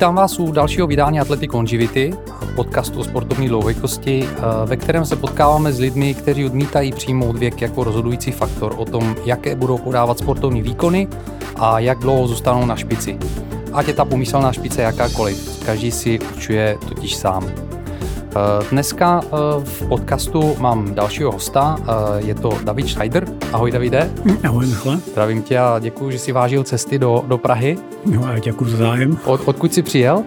Vítám vás u dalšího vydání Athletic Longevity, podcastu o sportovní dlouhověkosti, eh, ve kterém se potkáváme s lidmi, kteří odmítají přijmout věk jako rozhodující faktor o tom, jaké budou podávat sportovní výkony a jak dlouho zůstanou na špici. Ať je ta pomyslná špice jakákoliv, každý si určuje totiž sám. Eh, dneska eh, v podcastu mám dalšího hosta, je to David Schneider. Ahoj Davide. Ahoj Michale. Zdravím tě a děkuji, že jsi vážil cesty do, do Prahy. No a děkuji za zájem. Od, odkud jsi přijel?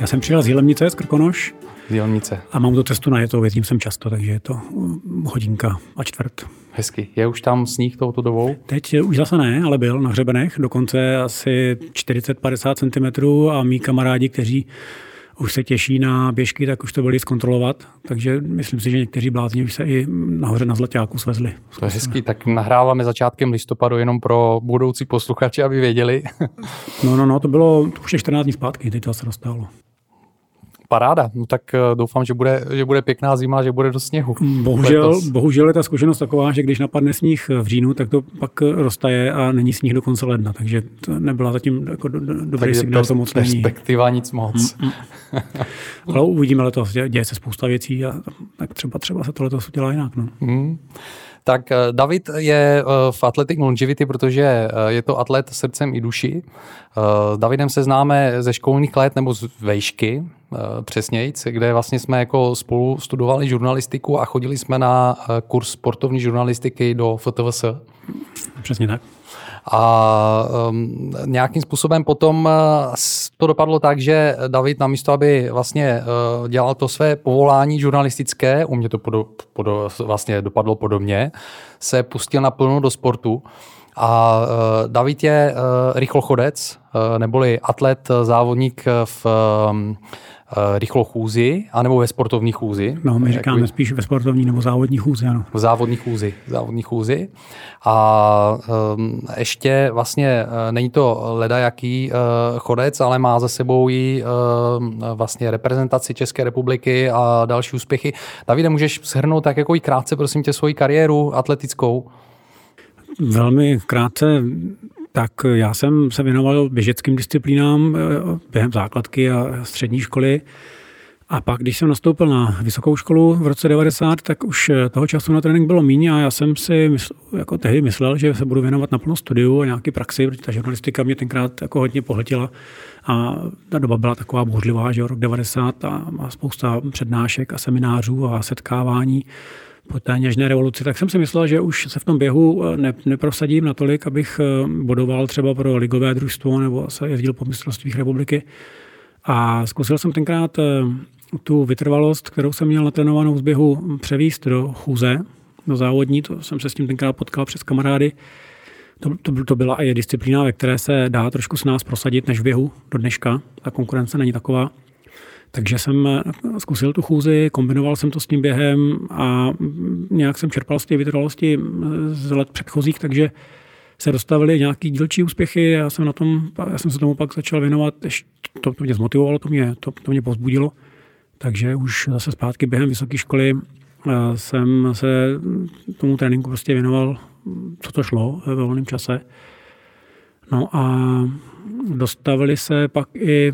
Já jsem přijel z Jilemnice, z Krkonoš. Z Jilemnice. A mám tu cestu na jetou, jezdím jsem často, takže je to mm, hodinka a čtvrt. Hezky. Je už tam sníh touto dobou? Teď už zase ne, ale byl na hřebenech, dokonce asi 40-50 cm a mý kamarádi, kteří už se těší na běžky, tak už to byli zkontrolovat. Takže myslím si, že někteří blázni už se i nahoře na Zlaťáku svezli. To je hezký, tak nahráváme začátkem listopadu jenom pro budoucí posluchače, aby věděli. no, no, no, to bylo to už je 14 dní zpátky, teď to se dostalo. Paráda, no tak eh, doufám, že bude, že bude pěkná zima, že bude do sněhu. Bohužel, bohužel je ta zkušenost taková, že když napadne sníh v říjnu, tak to pak roztaje a není sníh do konce ledna, takže to nebyla zatím jako do, do, dobrý takže signál, to moc není. Perspektiva nic moc. Mm, mm. Ale uvidíme letos, děje se spousta věcí a tak třeba, třeba se to letos udělá jinak. No. Mm. Tak eh, David je eh, v Athletic Longevity, protože eh, je to atlet srdcem i duší. S Davidem se známe ze školních let nebo z vejšky, přesnějc, kde vlastně jsme jako spolu studovali žurnalistiku a chodili jsme na kurz sportovní žurnalistiky do FTVS. Přesně tak. A um, nějakým způsobem potom uh, to dopadlo tak, že David namísto, aby vlastně uh, dělal to své povolání žurnalistické, u mě to podo, podo, vlastně dopadlo podobně, se pustil naplno do sportu. A uh, David je uh, rychlochodec, uh, neboli atlet, závodník v um, uh, rychlochůzi, anebo ve sportovní chůzi. No, my říkáme Jakoby, spíš ve sportovní nebo závodní chůzi, ano. V závodní chůzi, závodní chůzi. A um, ještě vlastně uh, není to leda jaký uh, chodec, ale má za sebou i uh, vlastně reprezentaci České republiky a další úspěchy. Davide, můžeš shrnout tak jako i krátce, prosím tě, svoji kariéru atletickou? Velmi krátce tak já jsem se věnoval běžeckým disciplínám eh, během základky a střední školy. A pak, když jsem nastoupil na vysokou školu v roce 90, tak už eh, toho času na trénink bylo méně a já jsem si mysl, jako tehdy myslel, že se budu věnovat naplno studiu a nějaký praxi, protože ta žurnalistika mě tenkrát jako hodně pohltila. A ta doba byla taková bouřlivá, že rok 90 a, a spousta přednášek a seminářů a setkávání po té něžné revoluci, tak jsem si myslel, že už se v tom běhu eh, ne, neprosadím natolik, abych eh, bodoval třeba pro ligové družstvo nebo se jezdil po mistrovstvích republiky. A zkusil jsem tenkrát eh, tu vytrvalost, kterou jsem měl natrénovanou z běhu, převíst do chůze, do závodní. To jsem se s tím tenkrát potkal přes kamarády. To, to, to byla i disciplína, ve které se dá trošku s nás prosadit než v běhu do dneška. Ta konkurence není taková. Takže jsem eh, zkusil tu chůzi, kombinoval jsem to s tím během a nějak jsem čerpal z té vytrvalosti eh, z let předchozích, takže se dostavily nějaký dílčí úspěchy. Já jsem, na tom, já jsem se tomu pak začal věnovat, to, to mě zmotivovalo, to mě, to, to mě pozbudilo. Takže už zase zpátky během vysoké školy eh, jsem se tomu tréninku prostě věnoval, co to šlo ve volném čase. No a dostavili se pak i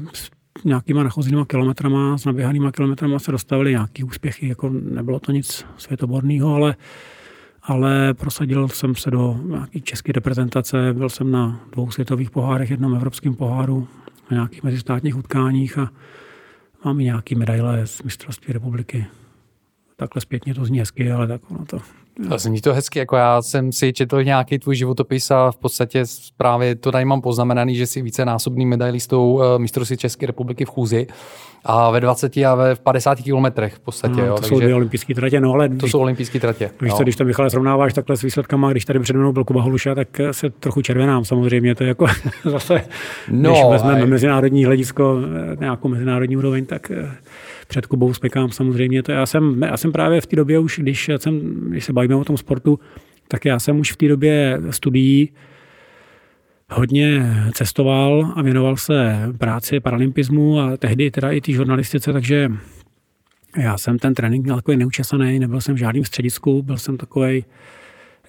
nějakýma nachozenýma kilometrama, s naběhanýma kilometrama se dostavili nějaký úspěchy, jako nebylo to nic světoborného, ale, ale prosadil jsem se do nějaké české reprezentace, byl jsem na dvou světových pohárech, jednom evropském poháru, na nějakých mezistátních utkáních a mám i nějaké medaile z mistrovství republiky. Takhle zpětně to zní hezky, ale tak ono to a zní to hezky, jako já jsem si četl nějaký tvůj životopis a v podstatě právě to tady mám poznamenaný, že jsi vícenásobný medailistou eh, mistrovství České republiky v chůzi a ve 20 a ve 50 kilometrech v podstatě. No, jo, to takže, jsou dvě olympijské tratě, no ale... To jsou olympijské tratě. Víš co, když to Michale srovnáváš takhle s výsledkama, když tady před mnou byl Kuba Holuša, tak se trochu červenám samozřejmě, to je jako zase, no, když vezmeme aj... mezinárodní hledisko, eh, nějakou mezinárodní úroveň, tak eh, před Kubou Spekám samozřejmě. To já, jsem, já jsem právě v té době už, když, jsem, když se bavíme o tom sportu, tak já jsem už v té době studií hodně cestoval a věnoval se práci paralympismu a tehdy teda i té žurnalistice, takže já jsem ten trénink měl takový neučesaný, nebyl jsem v žádném středisku, byl jsem takový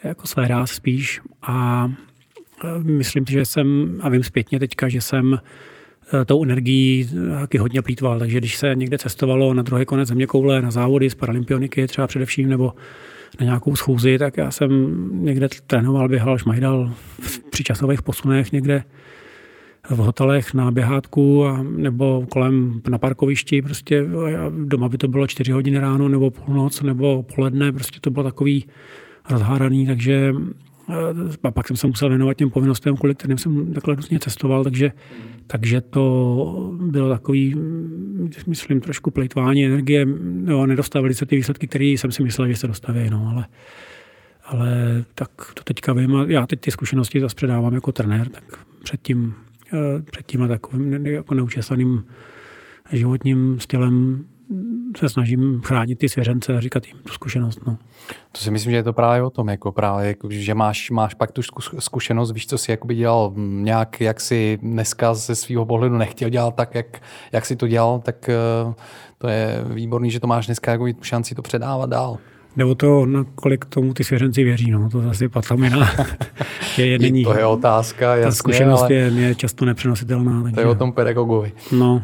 jako své spíš a e, myslím, že jsem, a vím zpětně teďka, že jsem tou energií taky hodně plítval. Takže když se někde cestovalo na druhý konec země koule, na závody z paralympioniky třeba především, nebo na nějakou schůzi, tak já jsem někde trénoval, běhal šmajdal při časových posunech někde v hotelech na běhátku a, nebo kolem na parkovišti. Prostě doma by to bylo čtyři hodiny ráno nebo půlnoc nebo poledne. Prostě to bylo takový rozháraný, takže a pak jsem se musel věnovat těm povinnostem, kvůli kterým jsem takhle různě cestoval, takže, takže to bylo takový, myslím, trošku plejtvání energie. Jo, nedostavili se ty výsledky, které jsem si myslel, že se dostaví, no, ale, ale tak to teďka vím. A já teď ty zkušenosti zase předávám jako trenér, tak předtím, eh, před tím takovým jako neučesaným životním stylem se snažím chránit ty svěřence a říkat jim tu zkušenost. No. To si myslím, že je to právě o tom, jako právě, jako, že máš, máš pak tu zkušenost, víš, co si jakoby dělal nějak, jak si dneska ze svého pohledu nechtěl dělat tak, jak, jak si to dělal, tak uh, to je výborný, že to máš dneska jako šanci to předávat dál. Nebo to, nakolik tomu ty svěřenci věří, no, to zase patlamina. je není, to je otázka, jasně, Ta zkušenost ale... je, je často nepřenositelná. Takže... To je o tom pedagogovi. No.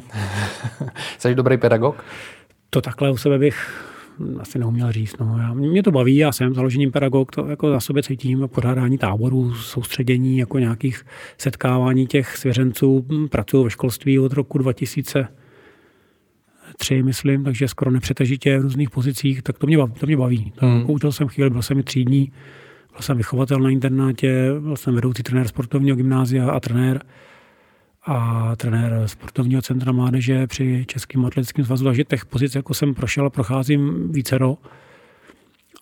Jsi dobrý pedagog? To takhle u sebe bych asi neuměl říct. No. Já, mě to baví, já jsem založením pedagog, to jako za sobě cítím, pořádání táborů, soustředění, jako nějakých setkávání těch svěřenců. Pracuji ve školství od roku 2000 tři, myslím, takže skoro nepřetažitě v různých pozicích, tak to mě baví. To mě baví. Hmm. Učil jsem chvíli, byl jsem i třídní, byl jsem vychovatel na internátě, byl jsem vedoucí trenér sportovního gymnázia a trenér a trenér sportovního centra mládeže při Českém atletickém svazu, takže těch pozic jako jsem prošel a procházím vícero.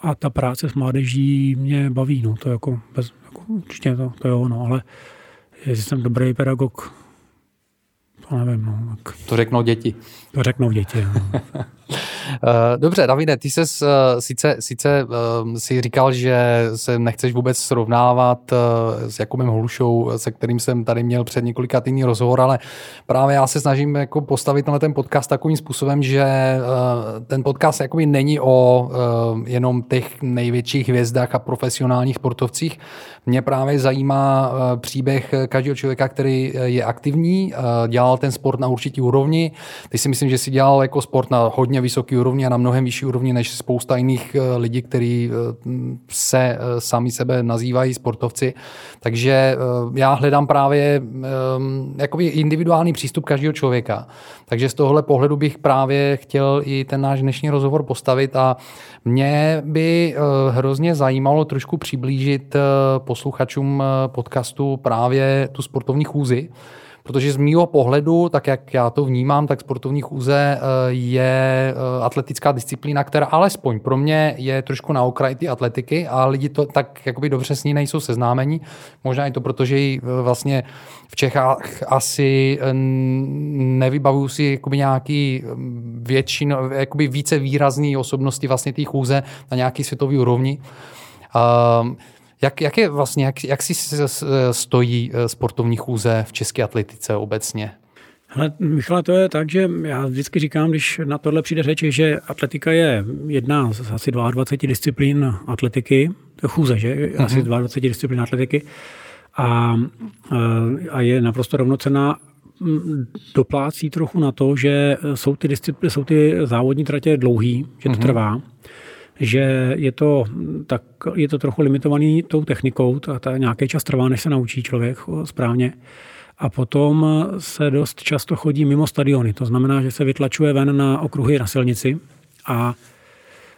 A ta práce s mládeží mě baví, no, to jako, bez, jako určitě to, to jo, no, ale jestli jsem dobrý pedagog, to nevím. No, tak... To řeknou děti. To řeknou děti. No. Eh, dobře, Davide, ty jsi uh, sice, sice uh, si říkal, že se nechceš vůbec srovnávat s Jakubem Holušou, se kterým jsem tady měl před několika týdny rozhovor, ale právě já se snažím jako postavit na ten podcast takovým způsobem, že ten podcast jakoby není o jenom těch největších hvězdách a profesionálních sportovcích. Mě právě zajímá příběh každého člověka, který je aktivní, dělal ten sport na určitý úrovni. Teď si myslím, že si dělal jako sport na hodně vysoké úrovni a na mnohem vyšší úrovni než spousta jiných eh, lidí, kteří eh, se eh, sami sebe nazývají sportovci. Takže já hledám právě jakoby individuální přístup každého člověka. Takže z tohohle pohledu bych právě chtěl i ten náš dnešní rozhovor postavit a mě by hrozně zajímalo trošku přiblížit posluchačům podcastu právě tu sportovní chůzi, Protože z mýho pohledu, tak jak já to vnímám, tak sportovní chůze eh, je eh, atletická disciplína, která alespoň pro mě je trošku na okraji ty atletiky a lidi to tak jakoby dobře s ní nejsou seznámení. Možná i to, protože ji eh, vlastně v Čechách asi nevybavuju si jakoby nějaký většin, jakoby více výrazný osobnosti vlastně té chůze na nějaký světový úrovni. Um, jak, jak je vlastně, jak, jak si stojí eh, sportovní chůze v české atletice obecně? Ale Michala, to je tak, že já vždycky říkám, když na tohle přijde řeč, že atletika je jedna z asi 22 disciplín atletiky, to je chůze, že? Mm-hmm. Asi 22 disciplín atletiky a, eh, a je naprosto rovnocená doplácí trochu na to, že jsou ty, discipl- jsou ty závodní tratě dlouhý, že to mm-hmm. trvá že je to, tak, je to trochu limitovaný tou technikou, ta, ta nějaký čas trvá, než se naučí člověk správně. A potom se dost často chodí mimo stadiony. To znamená, že se vytlačuje ven na okruhy na silnici a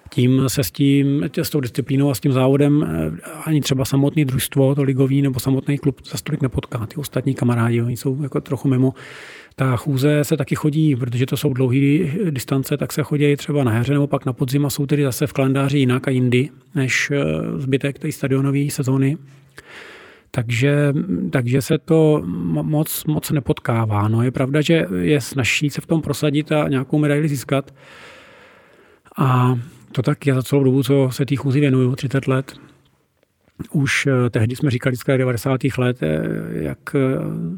tím se s tím, s tou disciplínou a s tím závodem eh, ani třeba samotný družstvo, to ligový nebo samotný klub za stolik nepotká. Ty ostatní kamarádi, oni jsou jako trochu mimo. Ta chůze se taky chodí, protože to jsou dlouhé distance, tak se chodí třeba na jaře nebo pak na podzim a jsou tedy zase v kalendáři jinak a jindy než eh, zbytek té stadionové sezóny. Takže, takže se to moc, moc nepotkává. No, je pravda, že je snažší se v tom prosadit a nějakou medaili získat. A to tak je za celou dobu, co se té chůzi věnuju, 30 let. Už eh, tehdy jsme říkali z 90. let, eh, jak eh,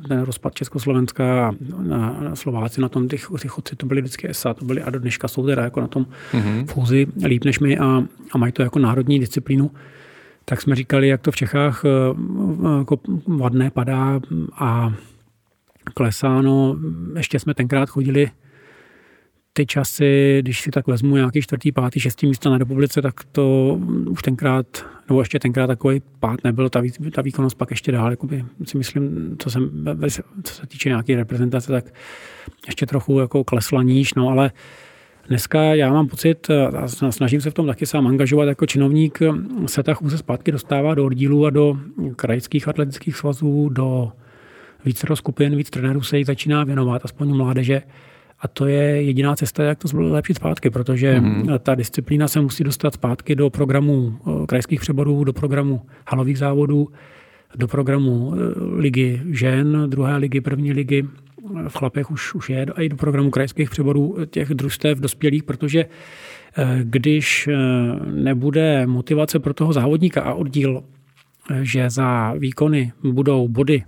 ten rozpad Československa a na, Slováci na tom, ty, ty chodci to byly vždycky ESA, to byly a do dneška jsou teda jako na tom mm-hmm. fúzi líp než my a, a mají to jako národní disciplínu. Tak jsme říkali, jak to v Čechách jako vadné padá a klesáno. Ještě jsme tenkrát chodili ty časy, když si tak vezmu nějaký čtvrtý, pátý, šestý místa na republice, tak to už tenkrát, nebo ještě tenkrát takový pát nebyl, ta, ta výkonnost pak ještě dál, jakoby, si myslím, co, jsem, co se týče nějaké reprezentace, tak ještě trochu jako klesla níž, no ale Dneska já mám pocit, a snažím se v tom taky sám angažovat jako činovník, se ta chůze zpátky dostává do oddílů a do krajských atletických svazů, do víc skupin, víc trenérů se jich začíná věnovat, aspoň mládeže. A to je jediná cesta, jak to zlepšit zpátky, protože mm-hmm. ta disciplína se musí dostat zpátky do programu eh, krajských přeborů, do programu halových závodů, do programu eh, ligy žen, druhé ligy, první ligy, v chlapech už, už je, a i do programu krajských přeborů těch družstev dospělých, protože eh, když nebude motivace pro toho závodníka a oddíl, že za výkony budou body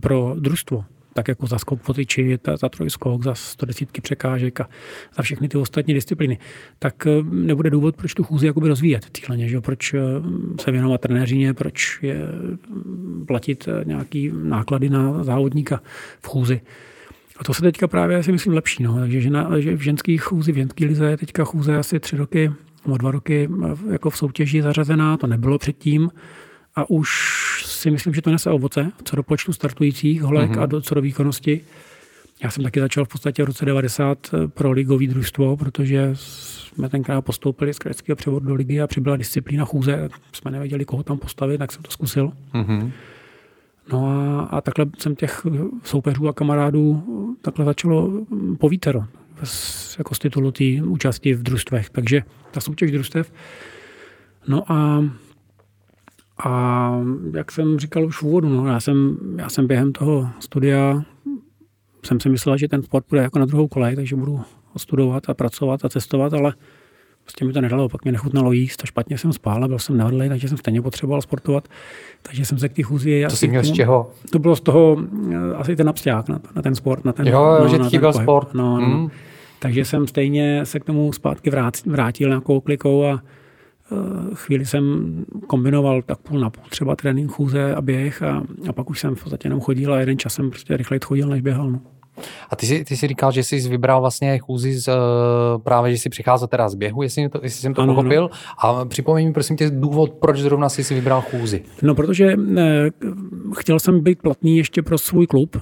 pro družstvo, tak jako za skok po tyči, za trojskok, za 110 překážek a za všechny ty ostatní disciplíny, tak eh, nebude důvod, proč tu chůzi jakoby rozvíjet cíleně, že? proč eh, se věnovat trenéřině, proč je mm, platit eh, nějaký náklady na závodníka v chůzi. A to se teďka právě si myslím lepší. No. Takže žena, že v ženských chůzi, v ženské lize je teďka chůze asi tři roky nebo dva roky jako v soutěži zařazená, to nebylo předtím a už si myslím, že to nese ovoce, co do počtu startujících holek mm-hmm. a do, co do výkonnosti. Já jsem taky začal v podstatě v roce 90 eh, pro ligový družstvo, protože jsme tenkrát postoupili z krajského převodu do ligy a přibyla disciplína chůze. Jsme nevěděli, koho tam postavit, tak jsem to zkusil. Mm-hmm. No a, a takhle jsem těch soupeřů a kamarádů takhle začalo povítero jako z titulu té účasti v družstvech. Takže ta soutěž družstev. No a a jak jsem říkal už v úvodu, no, já, jsem, já jsem během toho studia jsem si myslel, že ten sport bude jako na druhou kolej, takže budu studovat a pracovat a cestovat, ale prostě mi to nedalo, pak mě nechutnalo jíst a špatně jsem spál a byl jsem nehodlej, takže jsem stejně potřeboval sportovat, takže jsem se k té chůzi... To jsi měl z čeho? To bylo z toho eh, asi ten absťák na, na ten sport. Na ten, jo, no, že ti byl sport. No, no. Mm. Takže jsem stejně se k tomu zpátky vrátil nějakou klikou a chvíli jsem kombinoval tak půl na půl třeba trénink, chůze a běh a, a pak už jsem v podstatě jenom chodil a jeden čas jsem prostě rychleji chodil, než běhal. No. A ty jsi, ty jsi říkal, že jsi vybral vlastně chůzi z, eh, právě, že jsi přicházel teda z běhu, jestli, to, jestli jsem to ano, pochopil. Ano. A připomeň mi prosím tě důvod, proč zrovna jsi si vybral chůzi. No, protože ne, eh, chtěl jsem být platný ještě pro svůj klub,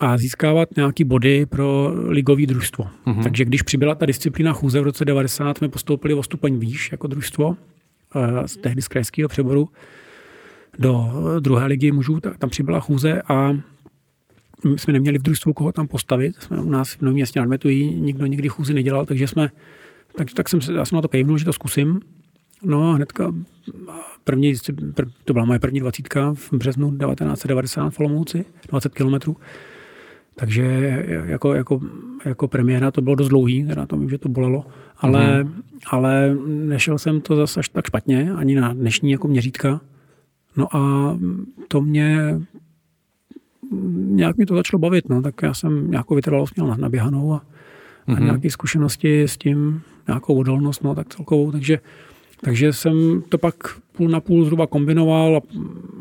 a získávat nějaký body pro ligový družstvo. Mm-hmm. Takže když přibyla ta disciplína chůze v roce 90, jsme postoupili o stupeň výš jako družstvo eh, z tehdy z krajského přeboru do druhé ligy mužů, tak tam přibyla chůze a my jsme neměli v družstvu koho tam postavit. Jsme u nás v Novém městě nadmetují, nikdo nikdy chůzi nedělal, takže jsme, tak, tak jsem, já jsem na to kejvnul, že to zkusím. No a hnedka první, to byla moje první dvacítka v březnu 1990 v Olomouci, 20 kilometrů. Takže jako, jako, jako premiéra to bylo dost dlouhý, teda to vím, že to bolelo, ale, mm. ale nešel jsem to zase až tak špatně, ani na dnešní jako měřítka. No a to mě nějak mi to začalo bavit, no, tak já jsem nějakou vytrvalost měl naběhanou a, mm-hmm. a mhm. nějaké zkušenosti s tím, nějakou odolnost, no, tak celkovou, takže takže jsem to pak půl na půl zhruba kombinoval a,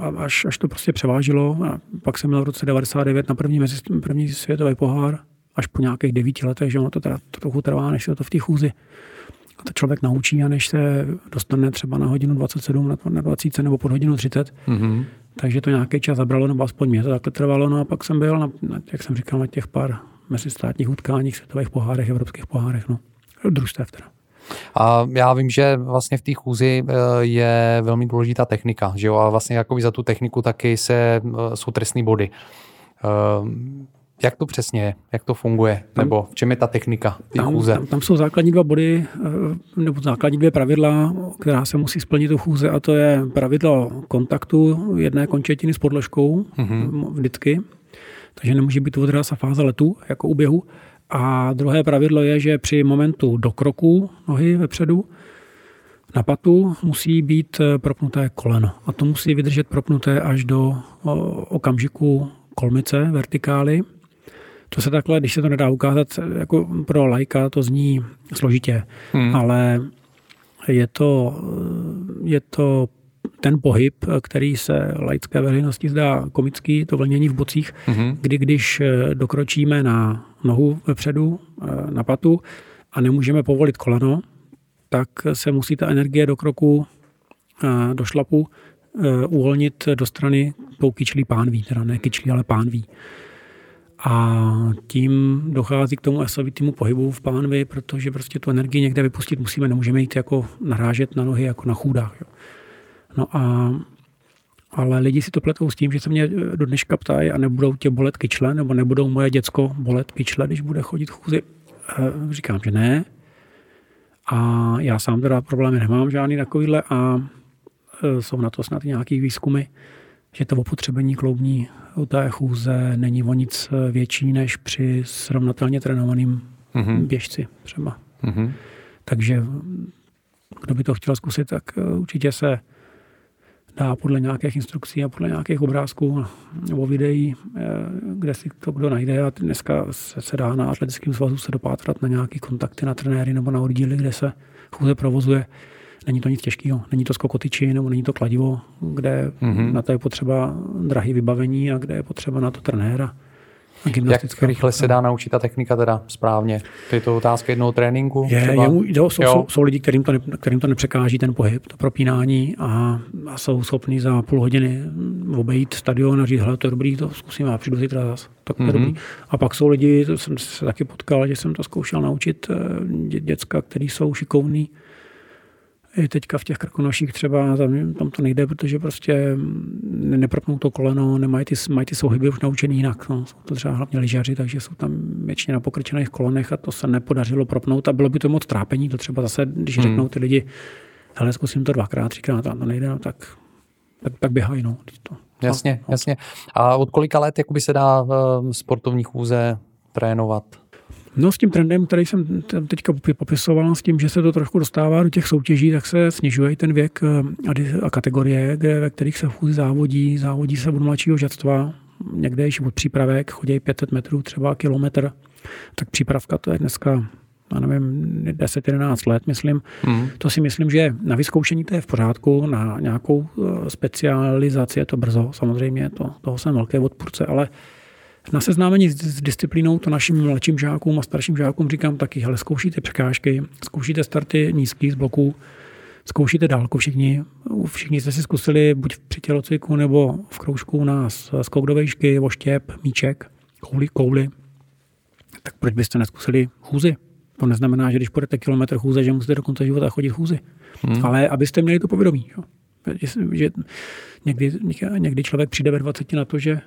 a až, až to prostě převážilo. A pak jsem měl v roce 99 na první, mezi, první světový pohár, až po nějakých devíti letech, že ono to teda to trochu trvá, než se to v té chůzi to člověk naučí a než se dostane třeba na hodinu 27, na, na 20 nebo pod hodinu 30. Mm-hmm. Takže to nějaký čas zabralo, nebo aspoň mě to takhle trvalo. No a pak jsem byl, na, na, jak jsem říkal, na těch pár mezistátních utkáních, světových pohárech, evropských pohárech, no. Družstev teda. A já vím, že vlastně v té chůzi eh, je velmi důležitá technika, že jo, a vlastně jako za tu techniku taky se, eh, jsou trestné body. Eh, jak to přesně je? Jak to funguje? Tam, nebo v čem je ta technika té chůze? Tam, tam jsou základní dva body, nebo základní dvě pravidla, která se musí splnit u chůze, a to je pravidlo kontaktu jedné končetiny s podložkou mm-hmm. vždycky. Takže nemůže být odraz a fáze letu, jako u běhu. A druhé pravidlo je, že při momentu dokroku nohy vepředu na patu musí být eh, propnuté koleno. A to musí vydržet propnuté až do okamžiku kolmice, vertikály. To se takhle, když se to nedá ukázat, jako pro lajka to zní složitě, hmm. ale je to, je to ten pohyb, který se laické veřejnosti zdá komický, to vlnění v bocích, mm-hmm. kdy když eh, dokročíme na nohu vepředu, eh, na patu a nemůžeme povolit koleno, tak se musí ta energie do kroku, eh, do šlapu uvolnit do strany tou kyčlí pánví, teda ne kyčlí, ale pánví. A tím dochází k tomu esovitému pohybu v pánvi, protože prostě tu energii někde vypustit musíme, nemůžeme jít jako narážet na nohy jako na chůdách. Jo. No a ale lidi si to pletou s tím, že se mě do dneška ptají a nebudou tě bolet kyčle, nebo nebudou moje děcko bolet kyčle, když bude chodit chůzi. E, říkám, že ne. A já sám teda problémy nemám žádný takovýhle a e, jsou na to snad nějaký výzkumy, že to opotřebení kloubní u té chůze není o nic větší než při srovnatelně trénovaným mm-hmm. běžci třeba. Mm-hmm. Takže kdo by to chtěl zkusit, tak určitě se dá podle nějakých instrukcí a podle nějakých obrázků nebo videí, eh, kde si to kdo najde. A dneska se, se dá na atletickém svazu se dopátrat na nějaké kontakty na trenéry nebo na oddíly, kde se chůze provozuje. Není to nic těžkého, není to skokotyči nebo není to kladivo, kde mm-hmm. na to je potřeba drahý vybavení a kde je potřeba na to trenéra. Jak rychle se dá naučit ta technika teda správně? To je to otázka jednoho tréninku? Je, třeba? je, jo, jsou, jo. Jsou, jsou lidi, kterým to, ne, kterým to nepřekáží ten pohyb, to propínání a, a jsou schopni za půl hodiny obejít stadion a říct, hele, to je dobrý, to zkusím a přijdu zítra zase. Tak to mm-hmm. dobrý. A pak jsou lidi, to jsem se taky potkal, že jsem to zkoušel naučit eh, děcka, který jsou šikovní, i teďka v těch krkonoších třeba tam, tam to nejde, protože prostě nepropnou to koleno, nemají ty, mají ty souhyby už naučený jinak. No. Jsou to třeba hlavně lyžaři, takže jsou tam většině na pokrčených kolenech a to se nepodařilo propnout a bylo by to moc trápení. To třeba zase, když hmm. řeknou ty lidi, hele, zkusím to dvakrát, třikrát a to nejde, no, tak, tak, tak běhají. No. To, jasně, no, jasně. A od kolika let jakoby se dá v sportovní chůze trénovat? No s tím trendem, který jsem teďka popisoval, s tím, že se to trošku dostává do těch soutěží, tak se snižuje ten věk eh, a kategorie, kde, ve kterých se chůzi závodí. Závodí se od mladšího žadstva, někde již od přípravek, chodí 500 metrů, třeba kilometr. Tak přípravka to je dneska já nevím, 10-11 let, myslím. Mm. To si myslím, že na vyzkoušení to je v pořádku, na nějakou eh, specializaci je to brzo, samozřejmě, to, toho jsem velké odpůrce, ale na seznámení s disciplínou to našim mladším žákům a starším žákům říkám taky, hele, zkoušíte překážky, zkoušíte starty nízký z bloků, zkoušíte dálku všichni. Všichni jste si zkusili buď při tělocviku nebo v kroužku u nás skok do vejšky, voštěp, míček, kouli, kouli. Tak proč byste neskusili chůzy? To neznamená, že když půjdete kilometr chůze, že musíte do konce života chodit chůzy. Hmm. Ale abyste měli to povědomí. Jo. Že, že někdy, někdy člověk přijde ve 20 na to, že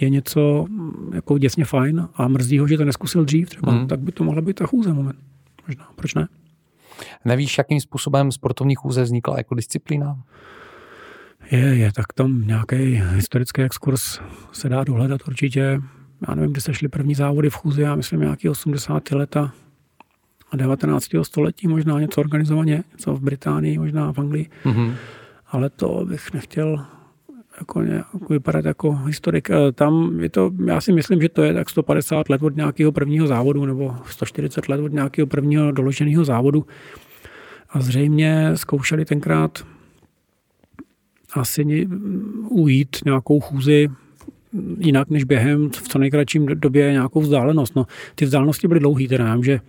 je něco mm, jako děsně fajn a mrzí ho, že to neskusil dřív třeba, mm. tak by to mohla být ta chůze moment. Možná, proč ne? Nevíš, jakým způsobem sportovní chůze vznikla jako disciplína? Je, je, tak tam nějaký historický exkurs se dá dohledat určitě. Já nevím, kdy se šly první závody v chůzi, já myslím nějaký 80. leta a 19. století, možná něco organizovaně, něco v Británii, možná v Anglii. Mm-hmm. Ale to bych nechtěl jako, jako vypadat jako historik. Eh, tam je to, já si myslím, že to je tak 150 let od nějakého prvního závodu nebo 140 let od nějakého prvního doloženého závodu. A zřejmě zkoušeli tenkrát asi ujít nějakou chůzi jinak než během v co nejkratším době nějakou vzdálenost. No, ty vzdálenosti byly dlouhé, teda že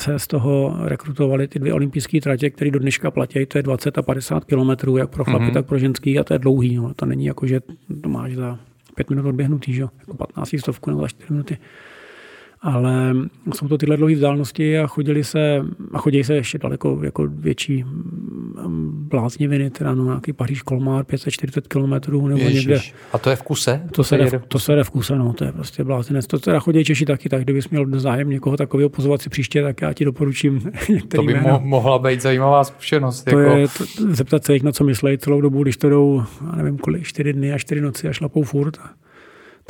se z toho rekrutovali ty dvě olympijské tratě, které do dneška platí, to je 20 a 50 kilometrů, jak pro chlapy, mm-hmm. tak pro ženský, a to je dlouhý. No. To není jako, že to máš za pět minut odběhnutý, že? jako 15 stovku nebo za 4 minuty ale jsou to tyhle dlouhé vzdálenosti a chodili se, a chodí se ještě daleko jako větší blázniviny, teda no, nějaký Paříž Kolmár, 540 km nebo Ježiš. někde. A to je v kuse? To, to se, jde, to se jde v kuse, no, to je prostě blázinec. To teda chodí Češi taky, tak kdybys měl zájem někoho takového pozvat si příště, tak já ti doporučím. To by mo- mohla být zajímavá zkušenost. To jako... je to, zeptat se jich, na co myslí celou dobu, když to jdou, já nevím kolik, čtyři dny a čtyři noci a šlapou furt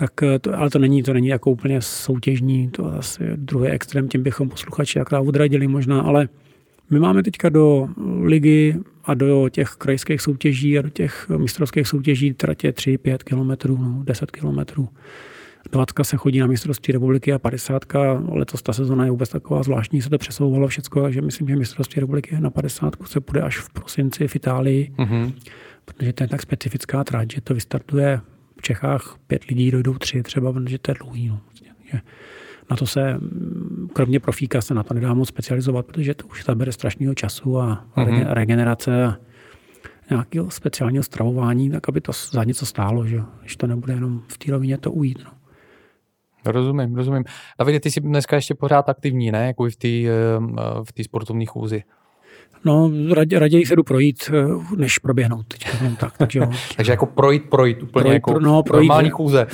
tak eh, to, ale to není, to není jako úplně soutěžní, to asi druhý extrém, tím bychom posluchači akorát odradili možná, ale my máme teďka do ligy a do těch krajských soutěží a do těch mistrovských soutěží tratě 3, 5 kilometrů, no, 10 kilometrů. 20 se chodí na mistrovství republiky a 50. Letos ta sezona je vůbec taková zvláštní, se to přesouvalo všechno, takže myslím, že mistrovství republiky na 50 se půjde až v prosinci v Itálii. Mm-hmm protože to je tak specifická trať, že to vystartuje v Čechách pět lidí, dojdou tři třeba, protože to je dlouhý. No. Na to se, kromě profíka, se na to nedá moc specializovat, protože to už bere strašného času a mm-hmm. regenerace a nějakého speciálního stravování, tak aby to za něco stálo, že když to nebude jenom v té rovině to ujít. No. Rozumím, rozumím. Davide, ty jsi dneska ještě pořád aktivní, ne? Jako v té v té sportovní chůzi. No, raději, raději se jdu projít, eh, než proběhnout. Teď, no, tak, takže, jo. takže jako projít, projít, úplně projít, jako no, projít, normální chůze.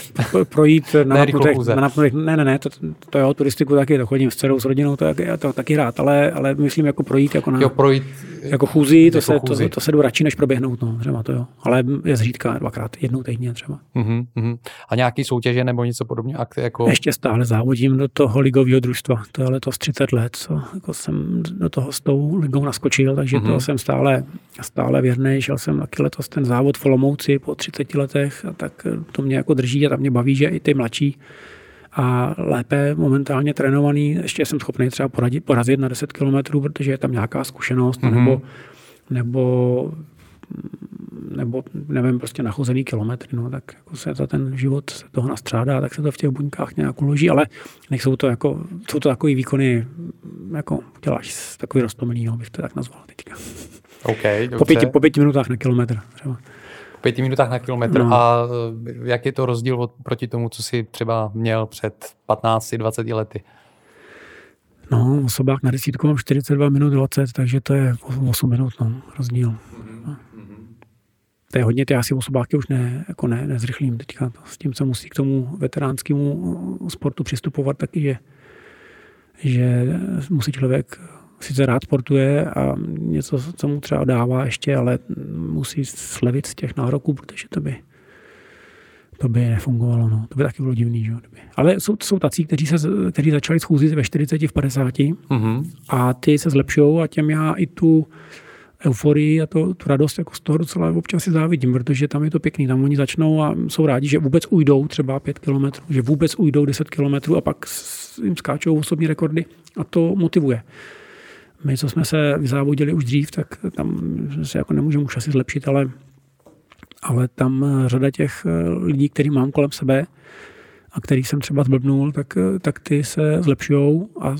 Projít na napnutech, na napnutech, ne, ne, ne, to, to jo, turistiku taky, to chodím s dcerou, s rodinou, to, to, to taky rád, ale, ale myslím jako projít, jako na, jo, projít, jako chůzi, to, jako se, chůzi. To, to, se jdu radši, než proběhnout, no, třeba to jo. Ale je zřídka dvakrát, jednou týdně třeba. Uh-huh, uh-huh. A nějaký soutěže nebo něco podobně? Jako... Ještě stále závodím do toho ligového družstva, to je letos 30 let, co jako jsem do toho s tou ligou naskočil, takže mm-hmm. to jsem stále, stále věrný. Šel jsem taky letos ten závod v Olomouci po 30 letech a tak to mě jako drží a tam mě baví, že i ty mladší a lépe momentálně trénovaný, ještě jsem schopný třeba poradit, porazit na 10 km, protože je tam nějaká zkušenost, mm-hmm. nebo, nebo nebo nevím, prostě nachozený kilometry, no, tak jako se za ten život se toho nastřádá, tak se to v těch buňkách nějak uloží, ale nejsou to jako, jsou to takový výkony, jako děláš takový roztomilý, no, bych to tak nazval teďka. Okay, po, pěti, po pěti minutách na kilometr třeba. Po pěti minutách na kilometr no. a eh, jak je to rozdíl od, proti tomu, co jsi třeba měl před 15-20 lety? No, osobák na desítku mám 42 minut 20, takže to je 8 minut, no, rozdíl to je hodně, ty asi osobáky už ne, jako ne, nezrychlím teďka. S tím, co musí k tomu veteránskému sportu přistupovat, taky, že, že musí člověk sice rád sportuje a něco, co mu třeba dává ještě, ale musí slevit z těch nároků, protože to by, to by nefungovalo. No. To by taky bylo divný. Že? Ale jsou, jsou tací, kteří, se, kteří začali schůzit ve 40, v 50 mm-hmm. a ty se zlepšují a těm já i tu euforii a to, tu radost jako z toho docela občas si závidím, protože tam je to pěkný. Tam oni začnou a jsou rádi, že vůbec ujdou třeba 5 kilometrů, že vůbec ujdou 10 kilometrů a pak jim skáčou osobní rekordy a to motivuje. My, co jsme se vyzávodili už dřív, tak tam se jako nemůžeme už asi zlepšit, ale, ale tam řada těch lidí, který mám kolem sebe, a který jsem třeba zblbnul, tak, tak ty se zlepšují a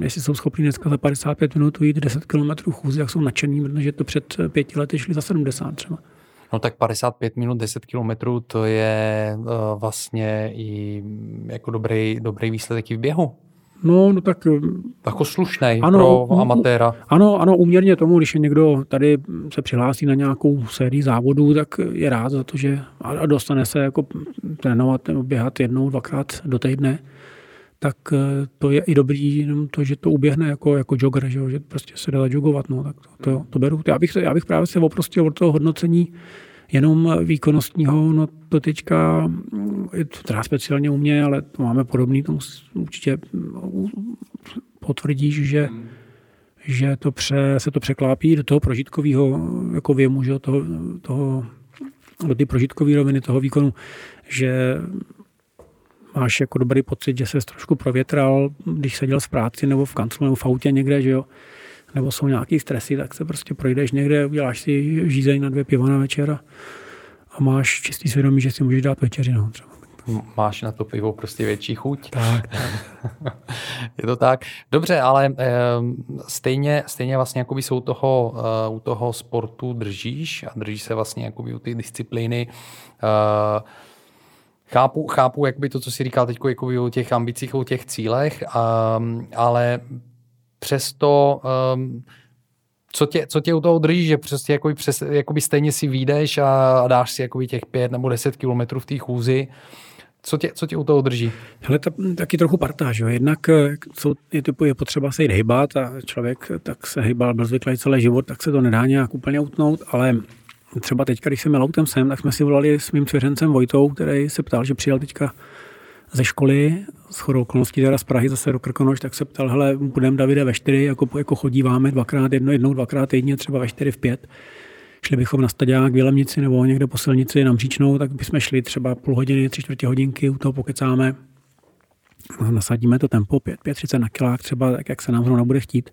jestli jsou schopni dneska za 55 minut jít 10 km chůzi, tak jsou nadšení, protože to před pěti lety šli za 70 třeba. No tak 55 minut, 10 kilometrů, to je uh, vlastně i jako dobrý, dobrý výsledek i v běhu. No, no tak... Eh, jako slušný ano, pro amatéra. Ano, ano, uměrně tomu, když někdo tady se přihlásí na nějakou sérii závodů, tak je rád za to, že a dostane se jako trénovat nebo běhat jednou, dvakrát do týdne, tak eh, to je i dobrý, jenom to, že to uběhne jako, jako jogger, že, že prostě se dá jogovat, no, tak to, to, to beru. Já bych, já bych právě se oprostil od toho hodnocení jenom výkonnostního, no to teďka je to teda speciálně u mě, ale to máme podobný, to určitě potvrdíš, že, že to pře, se to překlápí do toho prožitkového jako věmu, že toho, toho, do ty prožitkové roviny toho výkonu, že máš jako dobrý pocit, že se trošku provětral, když seděl v práci nebo v kanclu nebo v autě někde, že jo, nebo jsou nějaký stresy, tak se prostě projdeš někde, uděláš si žízeň na dvě piva na večer a, a máš čistý svědomí, že si můžeš dát večeři. No, třeba. Máš na to pivo prostě větší chuť. Tak, tak. Je to tak. Dobře, ale e, stejně, stejně vlastně jakoby jsou toho, e, u toho sportu držíš a držíš se vlastně jakoby u ty disciplíny. E, Chápu, chápu jakby to, co si říkal teď o těch ambicích, o těch cílech, um, ale přesto um, co tě, co tě u toho drží, že prostě jakoby, přes, jakoby stejně si vyjdeš a, a dáš si jakoby těch pět nebo deset kilometrů v té chůzi, co tě, co tě u toho drží? Hele, ta, taky trochu partáž. Jo. Jednak eh, co, je, typu, je potřeba se jít hejbat a člověk tak se hejbal byl zvyklý celý život, tak se to nedá nějak úplně utnout, ale třeba teď, když jsem měl autem sem, tak jsme si volali s mým svěřencem Vojtou, který se ptal, že přijel teďka ze školy, s chodou okolností teda z Prahy zase do Krkonoš, tak se ptal, hele, budeme Davide ve čtyři, jako, jako chodíváme dvakrát, jedno, jednou, dvakrát týdně, třeba ve čtyři, v pět. Šli bychom na stadiák v Jelemnici nebo někde po silnici na Mříčnou, tak bychom šli třeba půl hodiny, tři čtvrtě hodinky, u toho pokecáme, nasadíme to tempo 5, 5, 30 na kilák třeba, tak jak se nám zrovna bude chtít.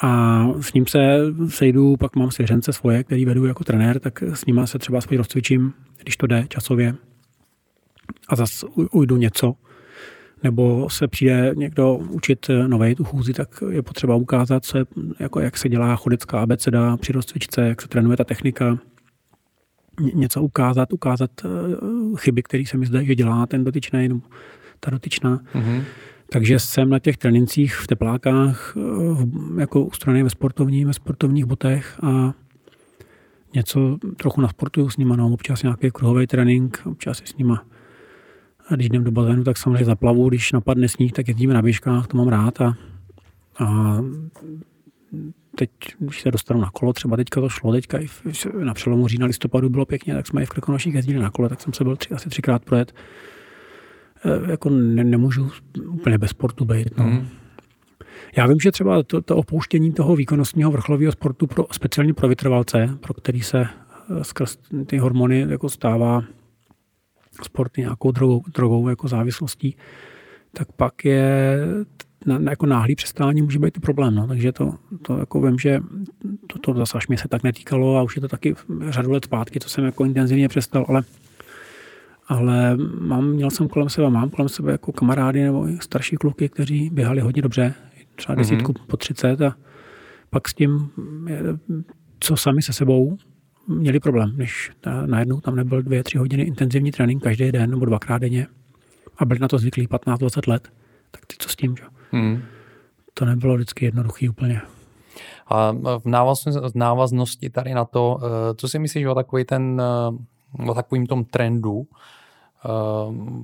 a s ním se sejdu, pak mám svěřence svoje, který vedu jako trenér, tak s nima se třeba aspoň rozcvičím, když to jde časově. A zase ujdu něco. Nebo se přijde někdo učit nové tu chůzi, tak je potřeba ukázat, co je, jako jak se dělá chodecká abeceda při rozcvičce, jak se trénuje ta technika, něco ukázat, ukázat eh, chyby, které se mi zdají, že dělá ten dotyčný, nebo ta dotyčná. Mm-hmm. Takže jsem na těch trénincích v teplákách eh, jako ustrojený ve sportovní, ve sportovních botech a něco trochu nasportuju s nima, no, občas nějaký kruhový trénink, občas s nima když jdem do bazénu, tak samozřejmě zaplavu, když napadne sníh, tak jezdíme na běžkách, to mám rád a, a teď, když se dostanu na kolo, třeba teďka to šlo, teďka i na přelomu října listopadu bylo pěkně, tak jsme i v Krkonoších jezdili na kole, tak jsem se byl tři, asi třikrát projet. E, jako ne, nemůžu úplně bez sportu být. No. Mm. Já vím, že třeba to, to opouštění toho výkonnostního vrcholového sportu pro, speciálně pro vytrvalce, pro který se e, skrz ty hormony jako stává sport nějakou drogou, drogou jako závislostí, tak pak je na, na jako náhlý přestání může být problém. No. Takže to, to jako vím, že to, to zase až mě se tak netýkalo a už je to taky řadu let zpátky, co jsem jako intenzivně přestal, ale ale mám, měl jsem kolem sebe, mám kolem sebe jako kamarády nebo starší kluky, kteří běhali hodně dobře, třeba mhm. desítku mm-hmm. po 30 a pak s tím, co sami se sebou, měli problém, než najednou tam nebyl dvě, tři hodiny intenzivní trénink každý den nebo dvakrát denně a byli na to zvyklí 15-20 let, tak ty co s tím, že? Hmm. To nebylo vždycky jednoduchý úplně. A v návaznosti, tady na to, eh, co si myslíš o takový ten, eh, o takovým tom trendu,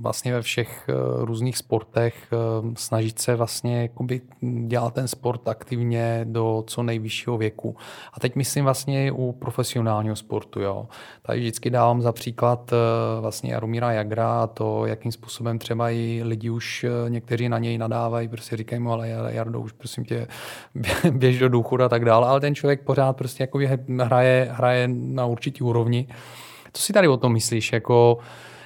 vlastně ve všech eh, různých sportech ehm, snažit se vlastně jakoby dělat ten sport aktivně do co nejvyššího věku. A teď myslím vlastně u profesionálního sportu. Jo. Tady vždycky dávám za příklad eh, vlastně Jaromíra Jagra a to, jakým způsobem třeba i lidi už eh, někteří na něj nadávají, prostě říkají mu, ale Jardo, už prosím tě, běž do důchodu a tak dále, ale ten člověk pořád prostě jako hraje, hraje na určitý úrovni. Co si tady o tom myslíš? Jako,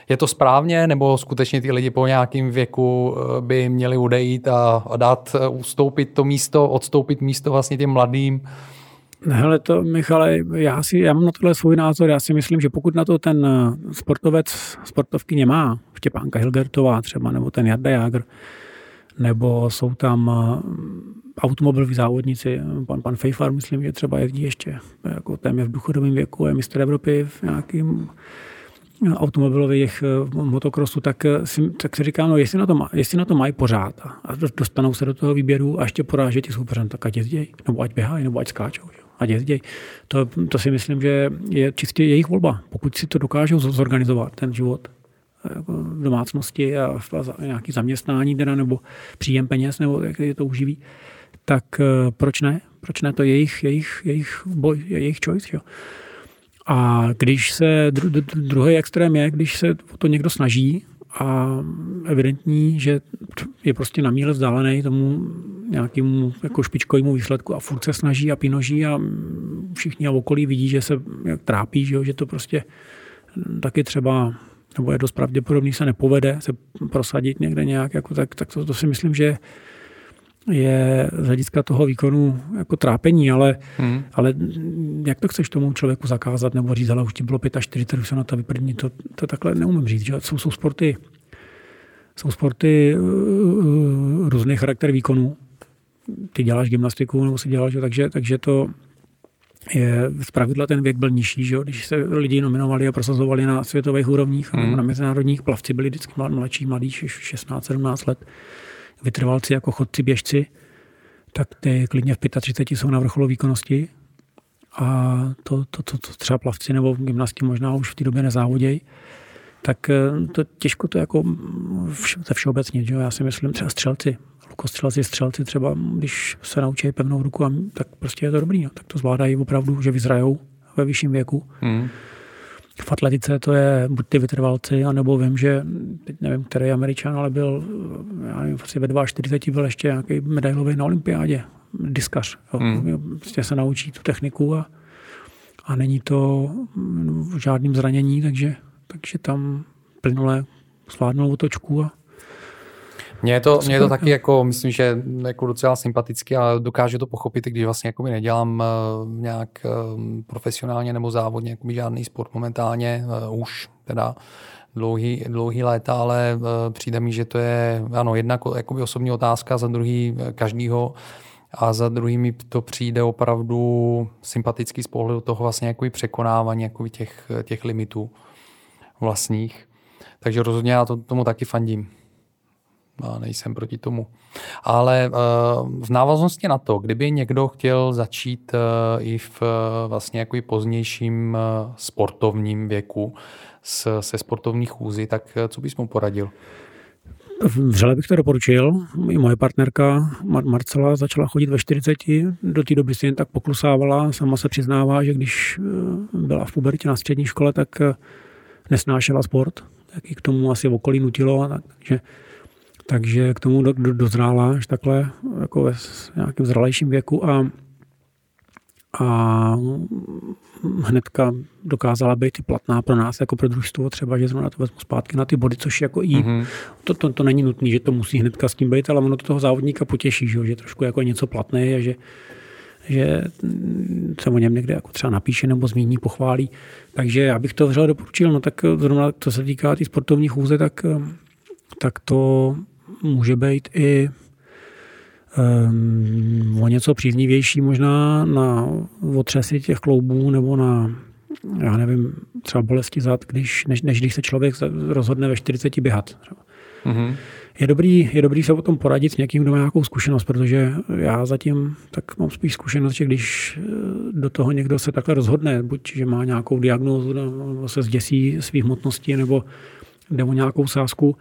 je to správně, nebo skutečně ty lidi po nějakém věku eh, by měli odejít a, dát, eh, ustoupit to místo, odstoupit místo vlastně těm mladým? Hele to, Michale, já, si, já mám na tohle svůj názor. Já si myslím, že pokud na to ten eh, sportovec, sportovky nemá, Štěpánka Hilgertová třeba, nebo ten Jarda Jágr, nebo jsou tam automobiloví závodníci, pan, pan Fejfar, myslím, že třeba jezdí ještě, jako ten je v důchodovém věku, je mistr Evropy v nějakým automobilových eh, motokrosu, tak eh, si, tak si říkám, no jestli na, to, jestli na to mají pořád a dostanou se do toho výběru a ještě poráží těch soupeřem, tak ať jezdějí, nebo ať běhají, nebo ať skáčou, jo, ať jezdějí. To, to si myslím, že je čistě jejich volba, pokud si to dokážou zorganizovat, ten život eh, jako v domácnosti a v nějaký zaměstnání teda, nebo příjem peněz, nebo jak je to uživí, tak proč ne? Proč ne? To je jejich, jejich, jejich boj, jejich choice. Jo? A když se, dru, druhý extrém je, když se o to někdo snaží a evidentní, že je prostě na míle vzdálený tomu nějakému jako špičkovému výsledku a furt se snaží a pinoží a všichni a okolí vidí, že se jak trápí, že, jo, že to prostě taky třeba nebo je dost pravděpodobný, se nepovede se prosadit někde nějak, jako tak, tak to, to si myslím, že je z hlediska toho výkonu jako trápení, ale, hmm. ale jak to chceš tomu člověku zakázat nebo říct, ale už ti bylo 45, už se na to vyprdní, to, to takhle neumím říct. Že? Jsou, jsou sporty, jsou sporty uh, různý charakter výkonu. Ty děláš gymnastiku nebo si děláš, takže, takže to je z pravidla ten věk byl nižší, že? když se lidi nominovali a prosazovali na světových úrovních hmm. na mezinárodních, plavci byli vždycky mladší, mladí, 16-17 let vytrvalci jako chodci, běžci, tak ty klidně v 35 jsou na vrcholu výkonnosti a to, to, to, to třeba plavci nebo gymnasti možná už v té době nezávodějí, tak eh, to těžko to jako ze všeobecně, že? já si myslím třeba střelci, lukostřelci, střelci třeba, když se naučí pevnou ruku, tak prostě je to dobrý, no. tak to zvládají opravdu, že vyzrajou ve vyšším věku. Hmm. V atletice to je buď ty vytrvalci, anebo vím, že teď nevím, který američan, ale byl, já nevím, asi ve 42 byl ještě nějaký medailový na olympiádě, diskař. Jo. Hmm. Prostě se naučí tu techniku a, a není to v žádným zranění, takže, takže tam plynule zvládnou otočku a Mně je to, mě je to taky jako, myslím, že jako docela sympatický a dokážu to pochopit, když vlastně jako nedělám uh, nějak uh, profesionálně nebo závodně jako žádný sport momentálně, uh, už teda dlouhý, dlouhý léta, ale uh, přijde mi, že to je ano, jedna jakoby osobní otázka, za druhý každýho a za druhý mi to přijde opravdu sympatický z pohledu toho vlastně jako překonávání jako těch, těch limitů vlastních. Takže rozhodně já to, tomu taky fandím. Nejsem proti tomu. Ale uh, v návaznosti na to, kdyby někdo chtěl začít uh, i v uh, vlastně jako i pozdějším sportovním věku se sportovních chůzy, tak co bys mu poradil? Vřele bych to doporučil. I moje partnerka Mar- Marcela začala chodit ve 40. Do té doby si jen tak poklusávala. Sama se přiznává, že když byla v pubertě na střední škole, tak nesnášela sport. Tak i k tomu asi v okolí nutilo. Takže takže k tomu do, do, dozrála až takhle jako ve nějakém zralejším věku a, a hnedka dokázala být i platná pro nás jako pro družstvo, třeba, že zrovna to vezmu zpátky na ty body, což jako i, mm-hmm. to, to, to, není nutné, že to musí hnedka s tím být, ale ono to toho závodníka potěší, že, že trošku jako něco platné a že, že se o něm někde jako třeba napíše nebo zmíní, pochválí. Takže já bych to vřele doporučil, no tak zrovna co se týká ty sportovní chůze, tak, tak to může být i um, o něco příznivější možná na otřesy těch kloubů nebo na, já nevím, třeba bolesti zad, když, než, než když se člověk rozhodne ve 40 běhat. Mm-hmm. Je dobrý, je dobrý se o tom poradit s někým, kdo má nějakou zkušenost, protože já zatím tak mám spíš zkušenost, že když eh, do toho někdo se takhle rozhodne, buď že má nějakou diagnózu, nebo se zděsí svých hmotností, nebo jde o nějakou sázku,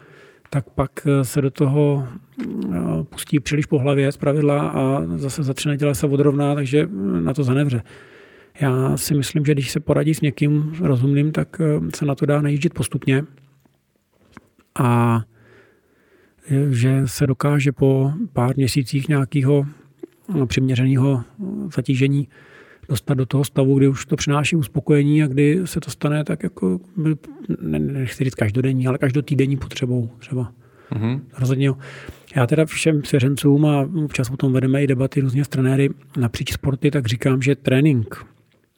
tak pak eh, se do toho eh, pustí příliš po hlavě z pravidla a zase začne dělat se odrovná, takže eh, na to zanevře. Já si myslím, že když se poradí s někým rozumným, tak se na to dá najíždět postupně a že se dokáže po pár měsících nějakého přiměřeného zatížení dostat do toho stavu, kdy už to přináší uspokojení a kdy se to stane tak jako, ne, nechci říct každodenní, ale každotýdenní potřebou třeba. Mm-hmm. Rozhodně. Já teda všem svěřencům a občas o tom vedeme i debaty různě s trenéry napříč sporty, tak říkám, že trénink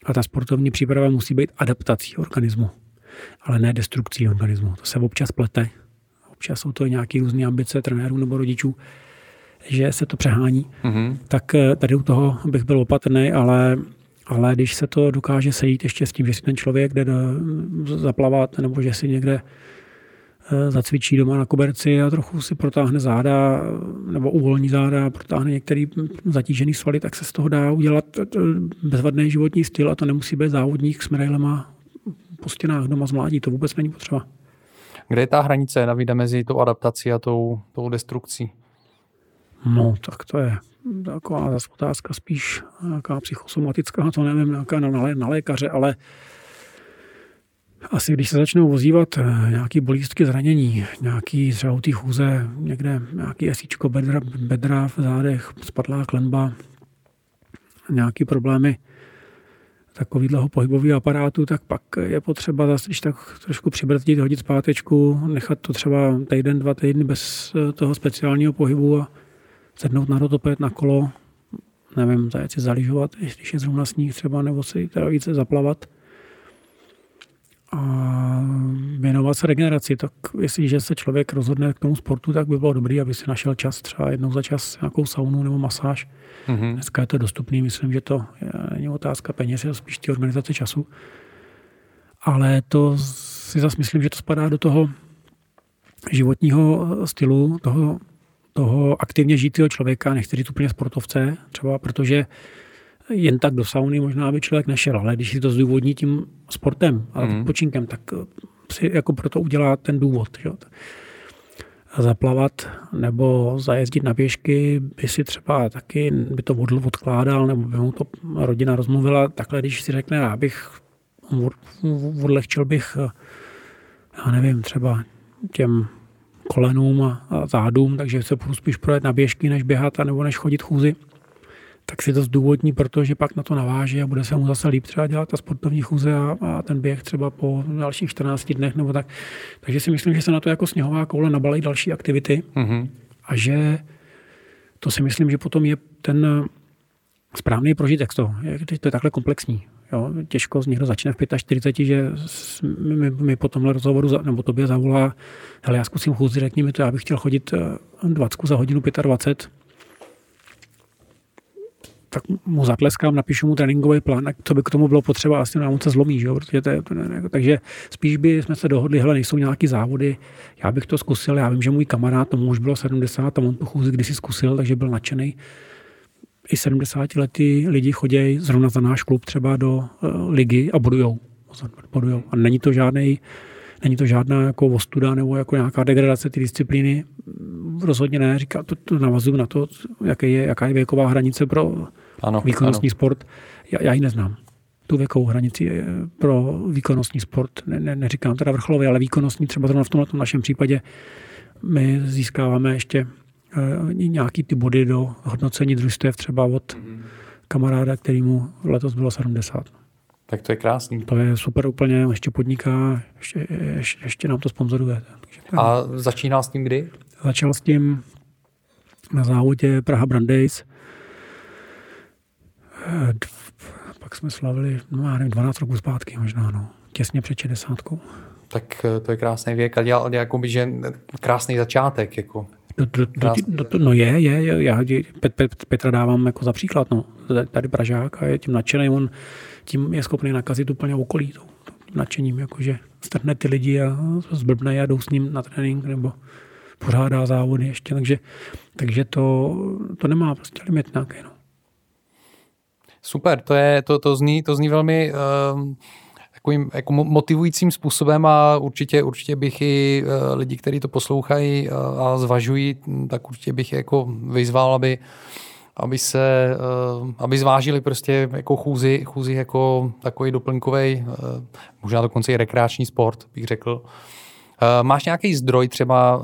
a ta sportovní příprava musí být adaptací organismu, ale ne destrukcí organismu. To se občas plete. Občas jsou to nějaké různé ambice trenérů nebo rodičů, že se to přehání. Mm-hmm. Tak eh, tady u toho bych byl opatrný, ale ale když se to dokáže sejít ještě s tím, že si ten člověk jde zaplavat nebo že si někde eh, zacvičí doma na koberci a trochu si protáhne záda nebo uvolní záda, protáhne některý zatížený svaly, tak se z toho dá udělat eh, bezvadný životní styl a to nemusí být závodník s medailema po stěnách doma z mládí, to vůbec není potřeba. Kde je ta hranice, Davide, mezi tou adaptací a tou, tou destrukcí? No, tak to je taková zase otázka spíš nějaká psychosomatická, to nevím, nějaká na, na lékaře, ale asi když se začnou vozívat eh, nějaký bolístky zranění, nějaký té chůze, někde nějaký esíčko bedra, bedra v zádech, spadlá klenba, nějaký problémy takovýhleho pohybového aparátu, tak pak je potřeba zase, když tak trošku přibrzdit, hodit zpátečku, nechat to třeba týden, dva týdny bez eh, toho speciálního pohybu a sednout na rotoped, na kolo, nevím, zajet si zaližovat, když je zrovna sníh třeba, nebo si teda více zaplavat a věnovat se regeneraci. Tak jestliže se člověk rozhodne k tomu sportu, tak by bylo dobré, aby si našel čas, třeba jednou za čas nějakou saunu nebo masáž. Mm-hmm. Dneska je to dostupný, myslím, že to není otázka peněz, je to spíš ty organizace času. Ale to si zase myslím, že to spadá do toho životního stylu, toho toho aktivně žijícího člověka, nechci říct úplně sportovce, třeba protože jen tak do sauny možná by člověk nešel, ale když si to zdůvodní tím sportem a mm. počinkem, tak si jako proto udělá ten důvod. Že? Zaplavat nebo zajezdit na pěšky by si třeba taky by to odkládal, nebo by mu to rodina rozmluvila. Takhle, když si řekne, já bych odlehčil bych, já nevím, třeba těm kolenům a, a zádům, takže se budu spíš projet na běžky, než běhat a nebo než chodit chůzy, tak si to zdůvodní, protože pak na to naváží a bude se mu zase líp třeba dělat ta sportovní chůze a, a ten běh třeba po dalších 14 dnech nebo tak. Takže si myslím, že se na to jako sněhová koule nabalí další aktivity. Mm-hmm. a že to si myslím, že potom je ten správný prožitek to. To je takhle komplexní. Jo, těžko z někdo začne v 45, že mi, mi po tomhle rozhovoru, nebo tobě zavolá, hele, já zkusím chůzi, řekni mi to, já bych chtěl chodit 20 za hodinu 25, tak mu zatleskám, napíšu mu tréninkový plán, a co by k tomu bylo potřeba, asi nám se zlomí, že jo? Protože to je, to ne, takže spíš by jsme se dohodli, hele, nejsou nějaký závody, já bych to zkusil, já vím, že můj kamarád, tomu už bylo 70 a on tu chůzi kdysi zkusil, takže byl nadšený. I 70 letý lidi chodí zrovna za náš klub třeba do uh, ligy a budujou. budujou. A není to žádný Není to žádná jako ostuda nebo jako nějaká degradace té disciplíny. Rozhodně ne. Říká, to, to navazuju na to, jaký je, jaká je věková hranice pro ano, výkonnostní ano. sport. Já, já ji neznám. Tu věkovou hranici pro výkonnostní sport. Ne, ne, neříkám teda vrcholový, ale výkonnostní třeba zrovna v tomto našem případě my získáváme ještě nějaký ty body do hodnocení družstev třeba od mhm. kamaráda, kterýmu letos bylo 70. Tak to je krásný. To je super úplně, ještě podniká, ještě, ještě, ještě nám to sponzoruje. A začínal s tím kdy? Začal s tím na závodě Praha Brandeis. Pak jsme slavili, no já nevím, 12 roků zpátky možná, no. Těsně před 60. Tak eh, to je krásný věk a dělal by, že krásný začátek. Jako. Do, do, do, do, do, no je, je, je, já Pet, Pet, Petra dávám jako za příklad, no. Tady Pražák a je tím nadšený, on tím je schopný nakazit úplně okolí tím nadšením, jakože strhne ty lidi a zblbne a jdou s ním na trénink nebo pořádá závody ještě, takže, takže to, to nemá prostě limit nějaký. No. Super, to, je, to, to, zní, to zní velmi uh, takovým jako motivujícím způsobem a určitě, určitě bych i uh, lidi, kteří to poslouchají uh, a zvažují, tak určitě bych jako vyzval, aby aby se, eh, aby zvážili prostě jako chůzi, chůzi jako takový doplňkový, eh, možná dokonce i rekreační sport, bych řekl. Eh, máš nějaký zdroj třeba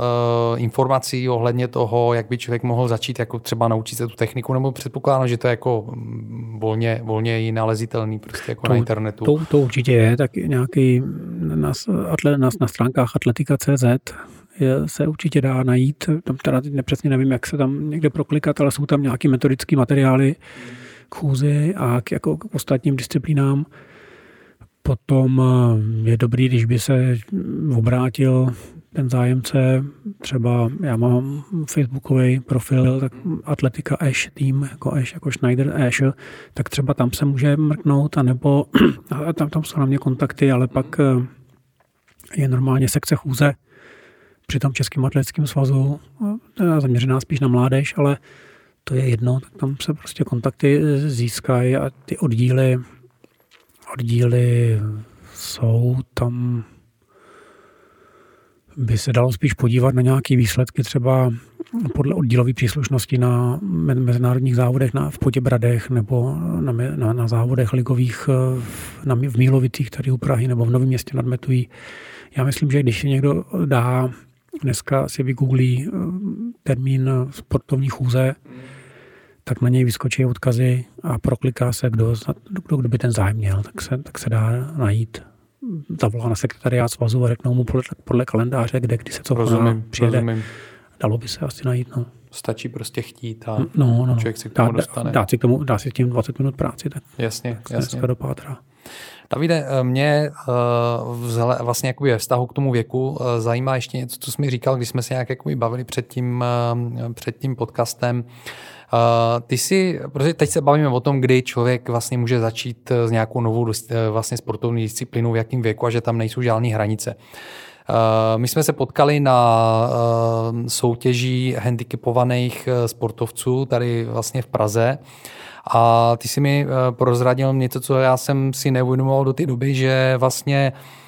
informací ohledně toho, jak by člověk mohl začít jako třeba naučit se tu techniku, nebo předpokládám, že to je jako mm, volně, volně i nalezitelný prostě jako to, na internetu. To, to určitě je, tak nějaký na, na, na stránkách atletika.cz je, se určitě dá najít. Tam teda teď nepřesně nevím, jak se tam někde proklikat, ale jsou tam nějaké metodické materiály k chůzi a k, jako k ostatním disciplínám. Potom eh, je dobrý, když by se obrátil ten zájemce, třeba já mám facebookový profil, tak Atletika Ash tým, jako Ash, jako Schneider Ash, tak třeba tam se může mrknout, anebo a tam, tam jsou na mě kontakty, ale pak eh, je normálně sekce chůze, při tom Českém atletickém svazu, teda zaměřená spíš na mládež, ale to je jedno, tak tam se prostě kontakty získají a ty oddíly, oddíly jsou tam by se dalo spíš podívat na nějaké výsledky třeba podle oddílové příslušnosti na mezinárodních závodech na, v Poděbradech nebo na, na, na závodech ligových na, v Mílovicích tady u Prahy nebo v Novém městě nad Metují. Já myslím, že když si někdo dá dneska si vygooglí eh, termín sportovní chůze, tak na něj vyskočí odkazy a prokliká se, kdo, kdo, kdo by ten zájem měl, tak se, tak se dá najít. Zavolá na sekretariát svazu a řeknou mu podle, podle kalendáře, kde, kdy se co rozumím, přijede. Rozumím. Dalo by se asi najít. No. Stačí prostě chtít a no, no, člověk si k tomu dá, dostane. Dá, dá, si k tomu, dá si tím 20 minut práci, tak jasně, jasně. do dopátrá. Davide, eh, mě eh, vlastně jakoby ve vztahu k tomu věku eh, zajímá ještě něco, co jsi mi říkal, když jsme se nějak jakoby bavili před tím, před tím podcastem. Ty si, protože teď se bavíme o tom, kdy člověk vlastně může začít s nějakou novou vlastně sportovní disciplínou, v jakém věku a že tam nejsou žádné hranice. My jsme se potkali na soutěží handicapovaných sportovců tady vlastně v Praze a ty si mi eh, prozradil něco, co já jsem si neuvědomoval do té doby, že vlastně eh,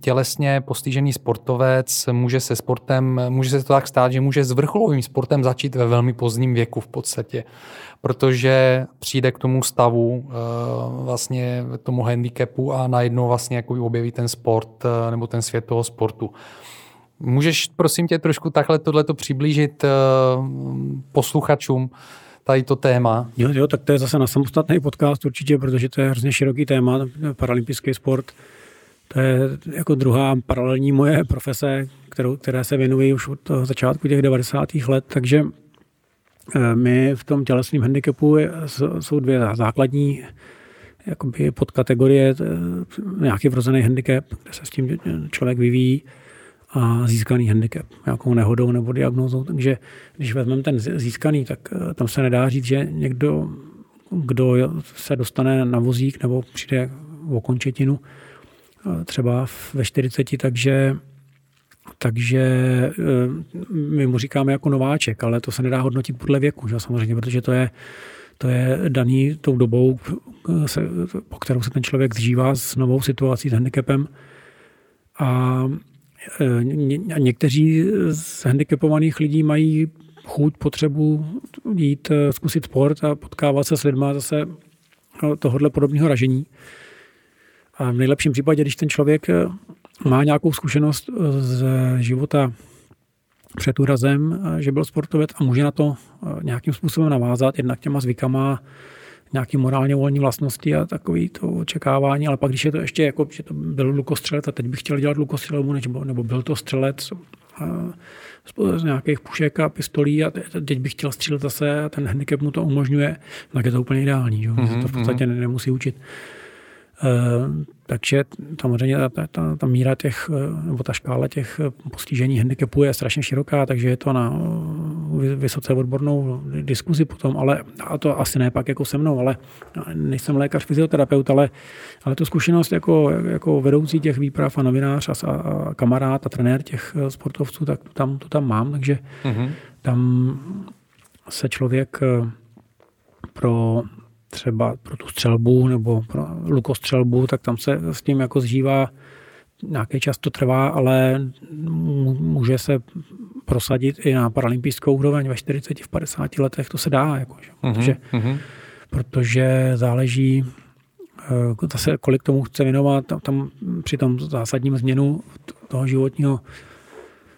tělesně postižený sportovec může se sportem, může se to tak stát, že může s vrcholovým sportem začít ve velmi pozdním věku v podstatě, protože přijde k tomu stavu, eh, vlastně tomu handicapu a najednou vlastně jako objeví ten sport nebo ten svět toho sportu. Můžeš prosím tě trošku takhle tohleto přiblížit posluchačům, tady to téma. Jo, jo, tak to je zase na samostatný podcast určitě, protože to je hrozně široký téma, paralympijský sport. To je jako druhá paralelní moje profese, kterou, které se věnuji už od toho začátku těch 90. let, takže eh, my v tom tělesném handicapu jsou dvě základní jakoby podkategorie, eh, nějaký vrozený handicap, kde se s tím člověk vyvíjí a získaný handicap, nějakou nehodou nebo diagnózou. Takže když vezmeme ten získaný, tak eh, tam se nedá říct, že někdo, kdo se dostane na vozík nebo přijde o končetinu, třeba ve 40, takže takže my mu říkáme jako nováček, ale to se nedá hodnotit podle věku, že? samozřejmě, protože to je to je daný tou dobou, se, po kterou se ten člověk zžívá s novou situací, s handicapem. A e, někteří z handicapovaných lidí mají chuť, potřebu jít zkusit sport a potkávat se s lidmi zase tohohle podobného ražení. A v nejlepším případě, když ten člověk má nějakou zkušenost z života před úrazem, eh, že byl sportovec a může na to eh, nějakým způsobem navázat, jednak těma zvykama, nějaký morálně volní vlastnosti a takový to očekávání, ale pak když je to ještě jako, že to byl lukostřelec a teď bych chtěl dělat lukostřelbu, nebo, nebo byl to střelec eh, z nějakých pušek a pistolí a teď bych chtěl střílet zase a ten handicap mu to umožňuje, tak je to úplně ideální, že? Mm-hmm. to v podstatě mhm. nemusí učit. Eh, takže samozřejmě ta, ta, ta míra těch, eh, nebo ta škála těch eh, postižení handicapů je strašně široká, takže je to na vysoce odbornou diskuzi potom, ale a to asi ne pak jako se mnou, ale nejsem lékař, fyzioterapeut, ale, ale tu zkušenost jako, jako vedoucí těch výprav a novinář a, a kamarád a trenér těch sportovců, tak to tam, to tam mám, takže mm-hmm. tam se člověk pro třeba pro tu střelbu nebo pro lukostřelbu, tak tam se s tím jako zžívá nějaký čas to trvá, ale může se prosadit i na paralympijskou úroveň ve 40, v 50 letech, to se dá, jako, že? Mm-hmm. Protože, mm-hmm. protože záleží eh, zase, kolik tomu chce věnovat, tam, tam při tom zásadním změnu toho životního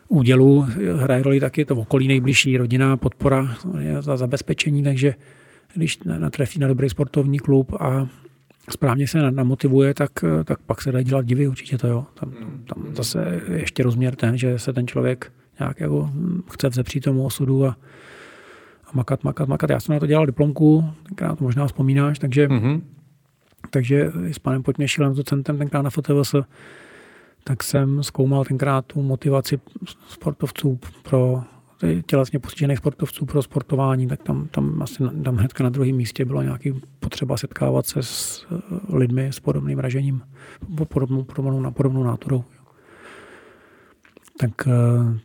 údělu hraje roli taky to okolí nejbližší, rodina, podpora za zabezpečení, takže když natrefí na dobrý sportovní klub a správně se namotivuje, tak, tak pak se dá dělat divy, určitě to jo. Tam, tam zase ještě rozměr ten, že se ten člověk nějak jako chce vzepřít tomu osudu a, a makat, makat, makat. Já jsem na to dělal diplomku, tenkrát to možná vzpomínáš, takže, mm-hmm. takže s panem Potměšilem, docentem tenkrát na FOTVS, tak jsem zkoumal tenkrát tu motivaci sportovců pro tělesně postižených sportovců pro sportování, tak tam, tam asi tam hnedka na druhém místě bylo nějaký potřeba setkávat se s eh, lidmi s podobným ražením, podobnou, podobnou, podobnou náturou. Tak eh,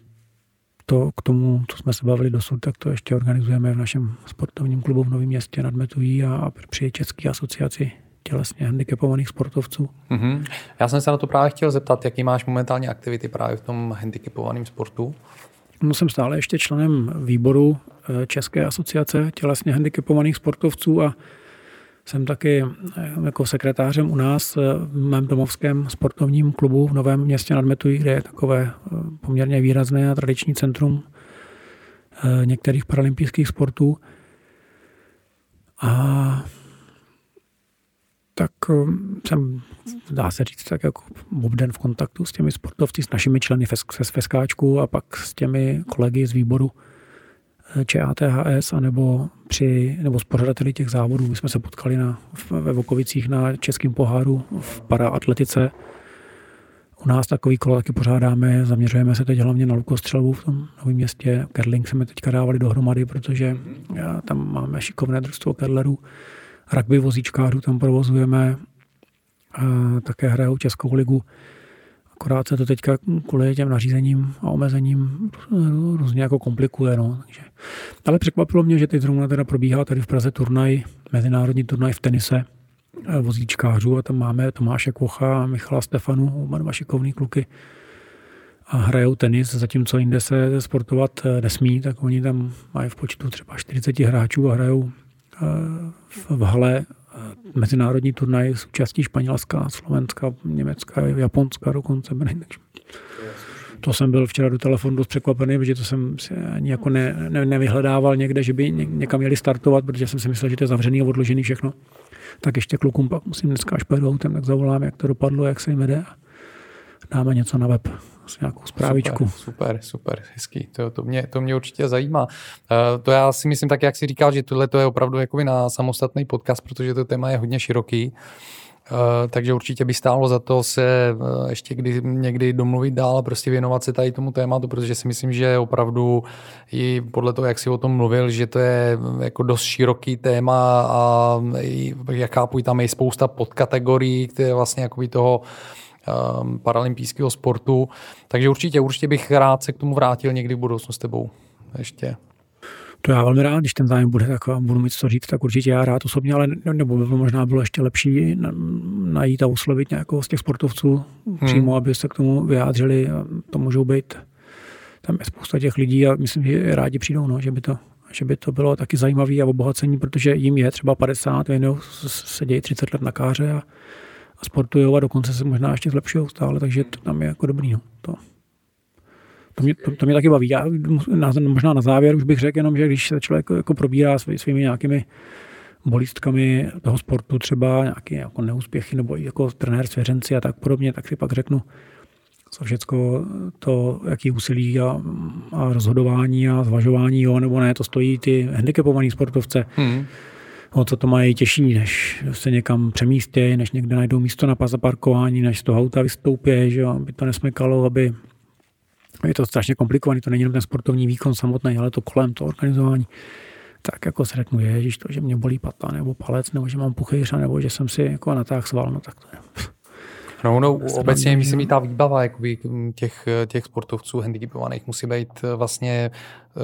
to k tomu, co jsme se bavili dosud, tak to ještě organizujeme v našem sportovním klubu v Novém městě nad Metují a při České asociaci tělesně handicapovaných sportovců. Mm-hmm. Já jsem se na to právě chtěl zeptat, jaký máš momentálně aktivity právě v tom handicapovaném sportu? No, jsem stále ještě členem výboru eh, České asociace tělesně handicapovaných sportovců a jsem taky eh, jako sekretářem u nás eh, v mém domovském sportovním klubu v Novém městě nad Metují, kde je takové poměrně výrazné a tradiční centrum některých paralympijských sportů. A tak jsem, dá se říct, tak jako obden v kontaktu s těmi sportovci, s našimi členy FES, Feskáčku a pak s těmi kolegy z výboru eh, ČATHS, anebo, při, nebo s pořadateli těch závodů. My jsme se potkali na, ve Vokovicích na Českém poháru v paraatletice. U nás takový kolo taky pořádáme, zaměřujeme se teď hlavně na lukostřelbu v tom novém městě. Kerling jsme teďka dávali dohromady, protože tam máme šikovné družstvo kerlerů rugby vozíčkářů tam provozujeme, také hrajou Českou ligu. Akorát se to teďka kvůli těm nařízením a omezením různě jako komplikuje. No. Takže. Ale překvapilo mě, že teď zrovna teda probíhá tady v Praze turnaj, mezinárodní turnaj v tenise e, vozíčkářů a tam máme Tomáše Kocha a Michala Stefanu, oba dva šikovný kluky a hrajou tenis, zatímco jinde se sportovat e, nesmí, tak oni tam mají v počtu třeba 40 hráčů a hrajou v hale eh, mezinárodní turnaj s účastí Španělska, Slovenska, Německa, Japonska dokonce. To jsem byl včera do telefonu dost překvapený, protože to jsem si ani jako ne, ne, nevyhledával někde, že by někam měli startovat, protože jsem si myslel, že to je zavřený a odložený všechno. Tak ještě klukům pak musím dneska až pojedu autem, tak zavolám, jak to dopadlo, jak se jim vede. dáme něco na web s nějakou zprávičku. Super, super, super hezký. To, to, mě, to mě určitě zajímá. Uh, to já si myslím tak, jak si říkal, že tohle to je opravdu jakoby na samostatný podcast, protože to téma je hodně široký. Uh, takže určitě by stálo za to se uh, ještě kdy, někdy domluvit dál a prostě věnovat se tady tomu tématu, protože si myslím, že opravdu i podle toho, jak si o tom mluvil, že to je jako dost široký téma a jak chápu, tam je spousta podkategorií, které vlastně jako toho um, paralympijského sportu. Takže určitě, určitě bych rád se k tomu vrátil někdy v budoucnu s tebou. Ještě. To já velmi rád, když ten zájem bude, tak budu mít co říct, tak určitě já rád osobně, ale nebo by možná bylo ještě lepší najít a oslovit nějakého z těch sportovců hmm. přímo, aby se k tomu vyjádřili. To můžou být, tam je spousta těch lidí a myslím, že rádi přijdou, no, že by to že by to bylo taky zajímavé a obohacení, protože jim je třeba 50, věnují, sedějí 30 let na káře a sportují a dokonce se možná ještě zlepšují stále, takže to tam je jako dobrý. No. To. To mě, to, to mě taky baví. Já možná na závěr už bych řekl jenom, že když se člověk jako probírá svý, svými nějakými bolístkami toho sportu, třeba nějaké jako neúspěchy nebo jako trenér svěřenci a tak podobně, tak si pak řeknu, co všechno to, jaký úsilí a, a rozhodování a zvažování, jo, nebo ne, to stojí ty handicapovaný sportovce. Hmm. O co to mají těžší, než se někam přemístějí, než někde najdou místo na zaparkování, než z toho auta vystoupí, že jo, aby to nesmekalo, aby je to strašně komplikovaný, to není jenom ten sportovní výkon samotný, ale to kolem, to organizování. Tak jako se řeknu, ježiš, to, že mě bolí pata nebo palec, nebo že mám puchejře, nebo že jsem si jako natáhl sval, no tak to je. No, no obecně myslím, že ta výbava jakoby, těch, těch sportovců handicapovaných musí být vlastně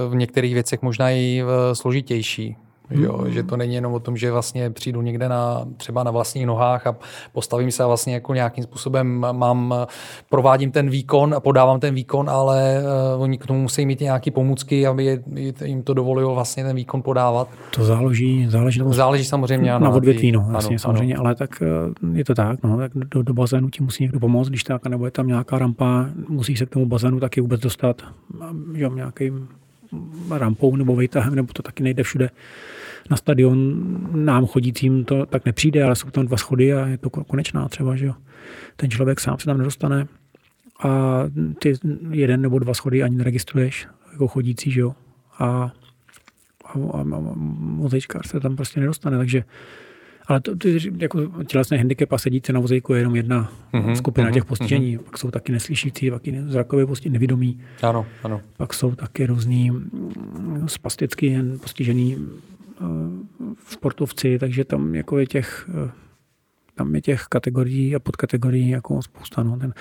v některých věcech možná i eh, složitější. Jo, mm. Že to není jenom o tom, že vlastně přijdu někde na, třeba na vlastních nohách a postavím se a vlastně jako nějakým způsobem mám, provádím ten výkon a podávám ten výkon, ale uh, oni k tomu musí mít nějaké pomůcky, aby je, jim to dovolilo vlastně ten výkon podávat. To záleží, záleží, záleží samozřejmě na, na odvětví, no, jasně, ano, samozřejmě, ano. ale tak eh, je to tak, no, tak do, do bazénu ti musí někdo pomoct, když tak, nebo je tam nějaká rampa, musí se k tomu bazénu taky vůbec dostat, že nějakým rampou nebo vejtahem, nebo to taky nejde všude na stadion nám chodícím to tak nepřijde, ale jsou tam dva schody a je to konečná třeba, že jo. Ten člověk sám se tam nedostane a ty jeden nebo dva schody ani neregistruješ jako chodící, že jo. A, a, a, a mozejčkář se tam prostě nedostane, takže ale to, ty, jako tělesné handicap a sedící na vozejku je jenom jedna mm-hmm, skupina mm-hmm, těch postižení. Mm-hmm. Pak jsou taky neslyšící, taky zrakové postižení, nevědomí. Ano, ano. Pak jsou taky různý spasticky postižený sportovci, takže tam jako je těch tam je těch kategorií a podkategorií jako spousta. No. Ten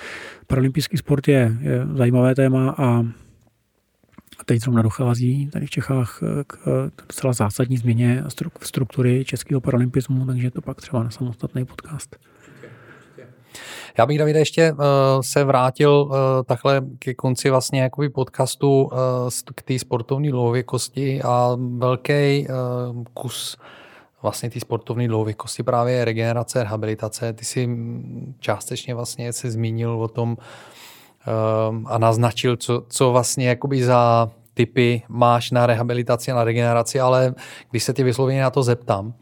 paralympijský sport je, je zajímavé téma a teď zrovna dochází tady v Čechách k docela zásadní změně struktury českého paralympismu, takže to pak třeba na samostatný podcast. Já bych, Davide, ještě uh, se vrátil uh, takhle ke konci vlastně jakoby podcastu uh, k té sportovní dlouhověkosti a velký uh, kus vlastně té sportovní dlouhověkosti právě regenerace, rehabilitace. Ty si částečně vlastně se zmínil o tom a naznačil, co, co vlastně jakoby za typy máš na rehabilitaci a na regeneraci, ale když se tě vysloveně na to zeptám,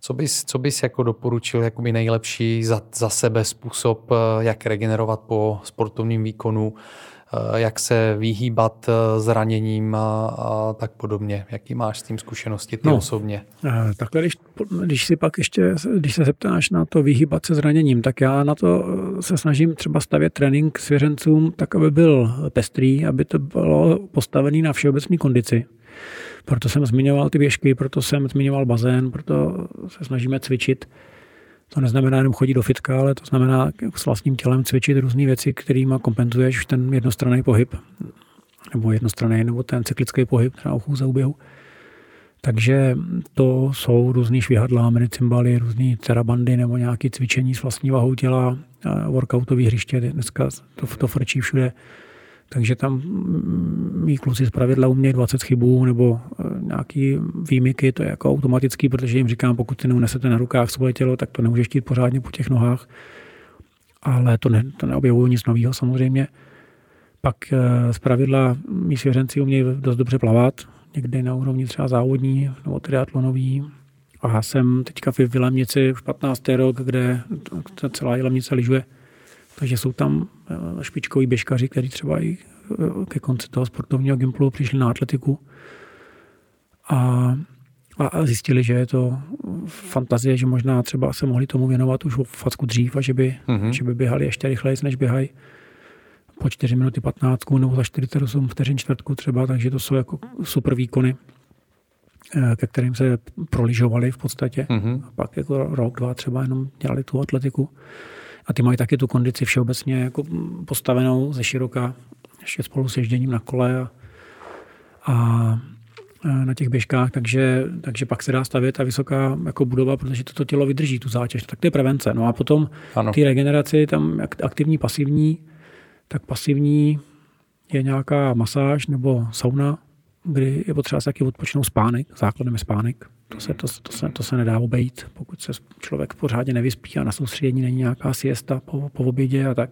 co bys, co bys jako doporučil jakoby nejlepší za, za sebe způsob, eh, jak regenerovat po sportovním výkonu, eh, jak se vyhýbat eh, zraněním a, a tak podobně. Jaký máš s tím zkušenosti ty no, osobně? Takhle, když, když si pak ještě, když se zeptáš na to vyhýbat se zraněním, tak já na to se snažím třeba stavět trénink svěřencům tak, aby byl pestrý, aby to bylo postavený na všeobecné kondici. Proto jsem zmiňoval ty běžky, proto jsem zmiňoval bazén, proto se snažíme cvičit. To neznamená jenom chodit do fitka, ale to znamená s vlastním tělem cvičit různé věci, kterými kompenzuješ ten jednostranný pohyb, nebo jednostranný, nebo ten cyklický pohyb, třeba chůze uběhu. Takže to jsou různý švihadla, medicimbaly, různé terabandy nebo nějaké cvičení s vlastní vahou těla, workoutové hřiště, dneska to, to frčí všude takže tam mý kluci z pravidla umějí 20 chybů nebo e, nějaký výjimky, to je jako automatický, protože jim říkám, pokud si neunesete na rukách svoje tělo, tak to nemůžeš štít pořádně po těch nohách. Ale to, ne, to neobjevují nic nového samozřejmě. Pak e, z pravidla mý svěřenci umějí dost dobře plavat, někdy na úrovni třeba závodní nebo triatlonový. A já jsem teďka v Vilemnici v 15. rok, kde celá Jilemnice lyžuje Takže jsou tam eh, špičkoví běžkaři, kteří třeba i eh, ke konci toho sportovního gimplu přišli na atletiku a, a zjistili, že je to fantazie, že možná třeba se mohli tomu věnovat už v facku dřív a že by, mm-hmm. že by běhali ještě rychleji, než běhají po 4 minuty 15 nebo za 48 vteřin čtvrtku třeba, takže to jsou jako super výkony, eh, ke kterým se proližovali v podstatě. Mm-hmm. A pak jako rok, dva třeba jenom dělali tu atletiku. A ty mají taky tu kondici všeobecně jako postavenou ze široka, ještě spolu s ježděním na kole a, a na těch běžkách, takže, takže pak se dá stavět ta vysoká jako budova, protože toto tělo vydrží tu zátěž. Tak to je prevence. No a potom ano. ty regeneraci, tam aktivní, pasivní, tak pasivní je nějaká masáž nebo sauna, kdy je potřeba se taky odpočinout spánek, základem je spánek. To se, to, to, se, to se nedá obejít, pokud se člověk pořádně nevyspí a na soustředění není nějaká siesta po, po obědě a tak,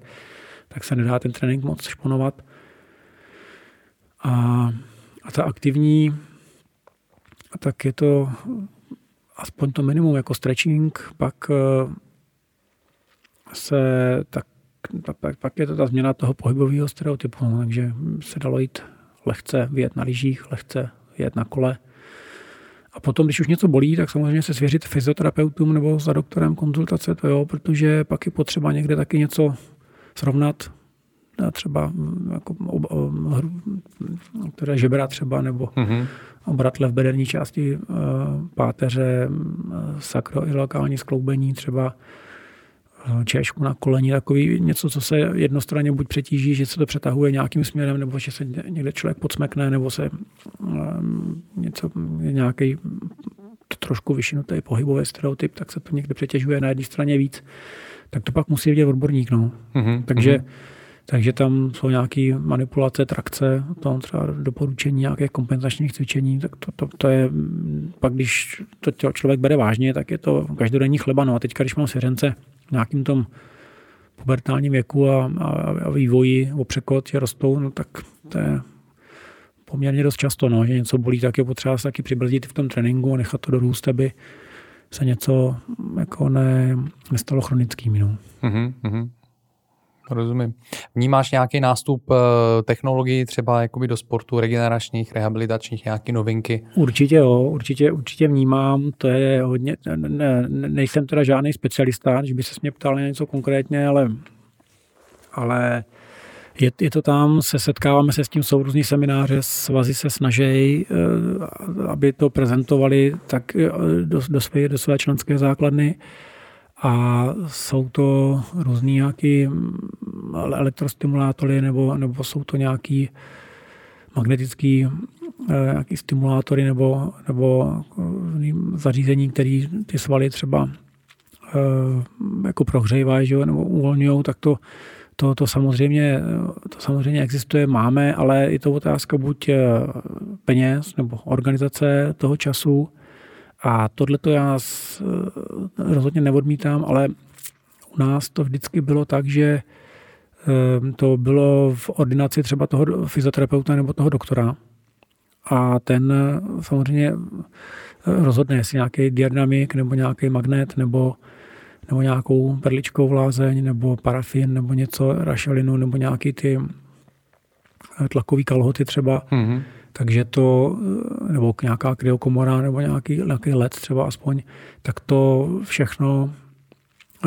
tak se nedá ten trénink moc šponovat. A, a ta aktivní, tak je to aspoň to minimum jako stretching, pak eh, se tak pak, pak je to ta změna toho pohybového stereotypu, no, takže se dalo jít lehce vyjet na lyžích, lehce jet na kole. A potom, když už něco bolí, tak samozřejmě se svěřit fyzioterapeutům nebo za doktorem konzultace, to jo, protože pak je potřeba někde taky něco srovnat, třeba jako, které žebra třeba, nebo mm-hmm. obratle v bederní části eh, páteře, sakroilokální skloubení třeba, češku na koleni, takový něco, co se jednostranně buď přetíží, že se to přetahuje nějakým směrem, nebo že se někde člověk podsmekne, nebo se um, něco, nějaký trošku vyšinutý pohybový stereotyp, tak se to někde přetěžuje na jedné straně víc, tak to pak musí vidět odborník. No. Mm-hmm. Takže, mm-hmm. takže tam jsou nějaké manipulace, trakce, tam třeba doporučení nějakých kompenzačních cvičení, tak to, to, to je, pak když to člověk bere vážně, tak je to každodenní chleba. No a teď, když mám svěřence, nějakým tom pubertálním věku a, a, a vývoji o překot, že rostou, no tak to je poměrně dost často, no, že něco bolí, tak je potřeba se taky přibrzdit v tom tréninku a nechat to dorůst, aby se něco jako ne, nestalo chronickým. No. Mm-hmm. Rozumím. Vnímáš nějaký nástup eh, technologií třeba jakoby do sportu, regeneračních, rehabilitačních, nějaké novinky? Určitě jo, určitě, určitě vnímám. To je hodně, ne, ne, nejsem teda žádný specialista, když by se mě ptal na něco konkrétně, ale, ale je, je to tam, se setkáváme se s tím, jsou různý semináře, svazy se snaží, eh, aby to prezentovali tak eh, do, do, své, do své členské základny a jsou to různý nějaký mm, elektrostimulátory nebo, nebo jsou to nějaký magnetický eh, nějaký stimulátory nebo, nebo zařízení, které ty svaly třeba eh, jako prohřejvají nebo uvolňují, tak to, to, to, samozřejmě, to samozřejmě existuje, máme, ale je to otázka buď eh, peněz nebo organizace toho času, a tohle to já eh, rozhodně neodmítám, ale u nás to vždycky bylo tak, že eh, to bylo v ordinaci třeba toho fyzioterapeuta nebo toho doktora. A ten eh, samozřejmě rozhodne, jestli nějaký diadynamik nebo nějaký magnet nebo, nebo nějakou perličkou vlázeň nebo parafin nebo něco, rašelinu nebo nějaký ty tlakový kalhoty třeba. Mm-hmm takže to, eh, nebo nějaká kryokomora, nebo nějaký, nějaký let třeba aspoň, tak to všechno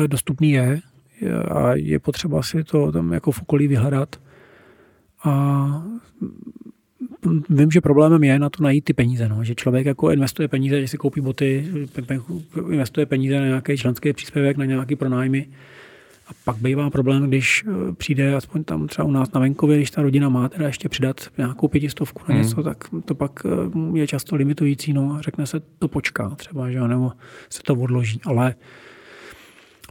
dostupný je a je potřeba si to tam jako v okolí vyhledat. A vím, že problémem je na to najít ty peníze, no. že člověk jako investuje peníze, že si koupí boty, investuje peníze na nějaký členský příspěvek, na nějaký pronájmy, pak bývá problém, když eh, přijde aspoň tam třeba u nás na venkově, když ta rodina má teda ještě přidat nějakou pětistovku na hmm. něco, hmm. tak to pak eh, je často limitující, no a řekne se, to počká třeba, že nebo se to odloží. Ale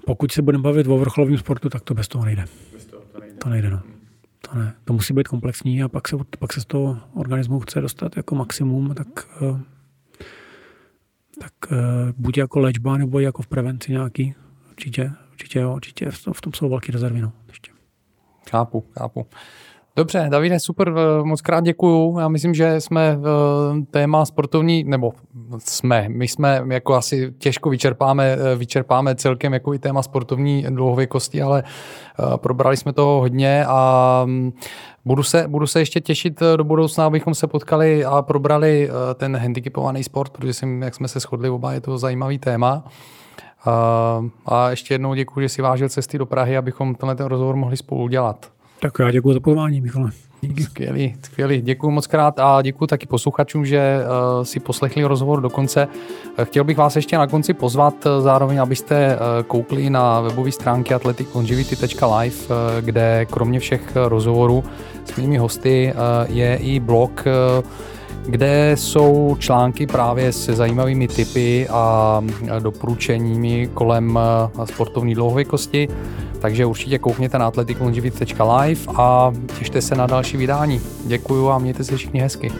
pokud se budeme bavit o vrcholovém sportu, tak to bez toho nejde. Bez toho to nejde. To nejde, no. To, ne. to musí být komplexní a pak se, pak se z toho organismu chce dostat jako maximum, tak, eh, tak buď jako léčba, nebo jako v prevenci nějaký, určitě určitě, jo, určitě v tom, jsou velké rezervy. No, ještě. Chápu, chápu. Dobře, Davide, super, moc krát děkuju. Já myslím, že jsme v téma sportovní, nebo jsme, my jsme jako asi těžko vyčerpáme, vyčerpáme celkem jako i téma sportovní dlouhověkosti, ale probrali jsme toho hodně a mm, budu se, budu se ještě těšit do budoucna, abychom se potkali a probrali ten handicapovaný sport, protože jsem, jak jsme se shodli oba, je to zajímavý téma. A ještě jednou děkuji, že si vážil cesty do Prahy, abychom tenhle ten rozhovor mohli spolu udělat. Tak já děkuji za pozvání, Michale. Díky. Skvělý, skvělý. Děkuji moc krát a děkuji taky posluchačům, že uh, si poslechli rozhovor do konce. Uh, chtěl bych vás ještě na konci pozvat uh, zároveň, abyste uh, koukli na webové stránky athleticlongivity.live, uh, kde kromě všech rozhovorů s mými hosty je i blog kde jsou články právě se zajímavými typy a doporučeními kolem sportovní dlouhověkosti. Takže určitě koukněte na athleticlongivity.live a těšte se na další vydání. Děkuju a mějte se všichni hezky.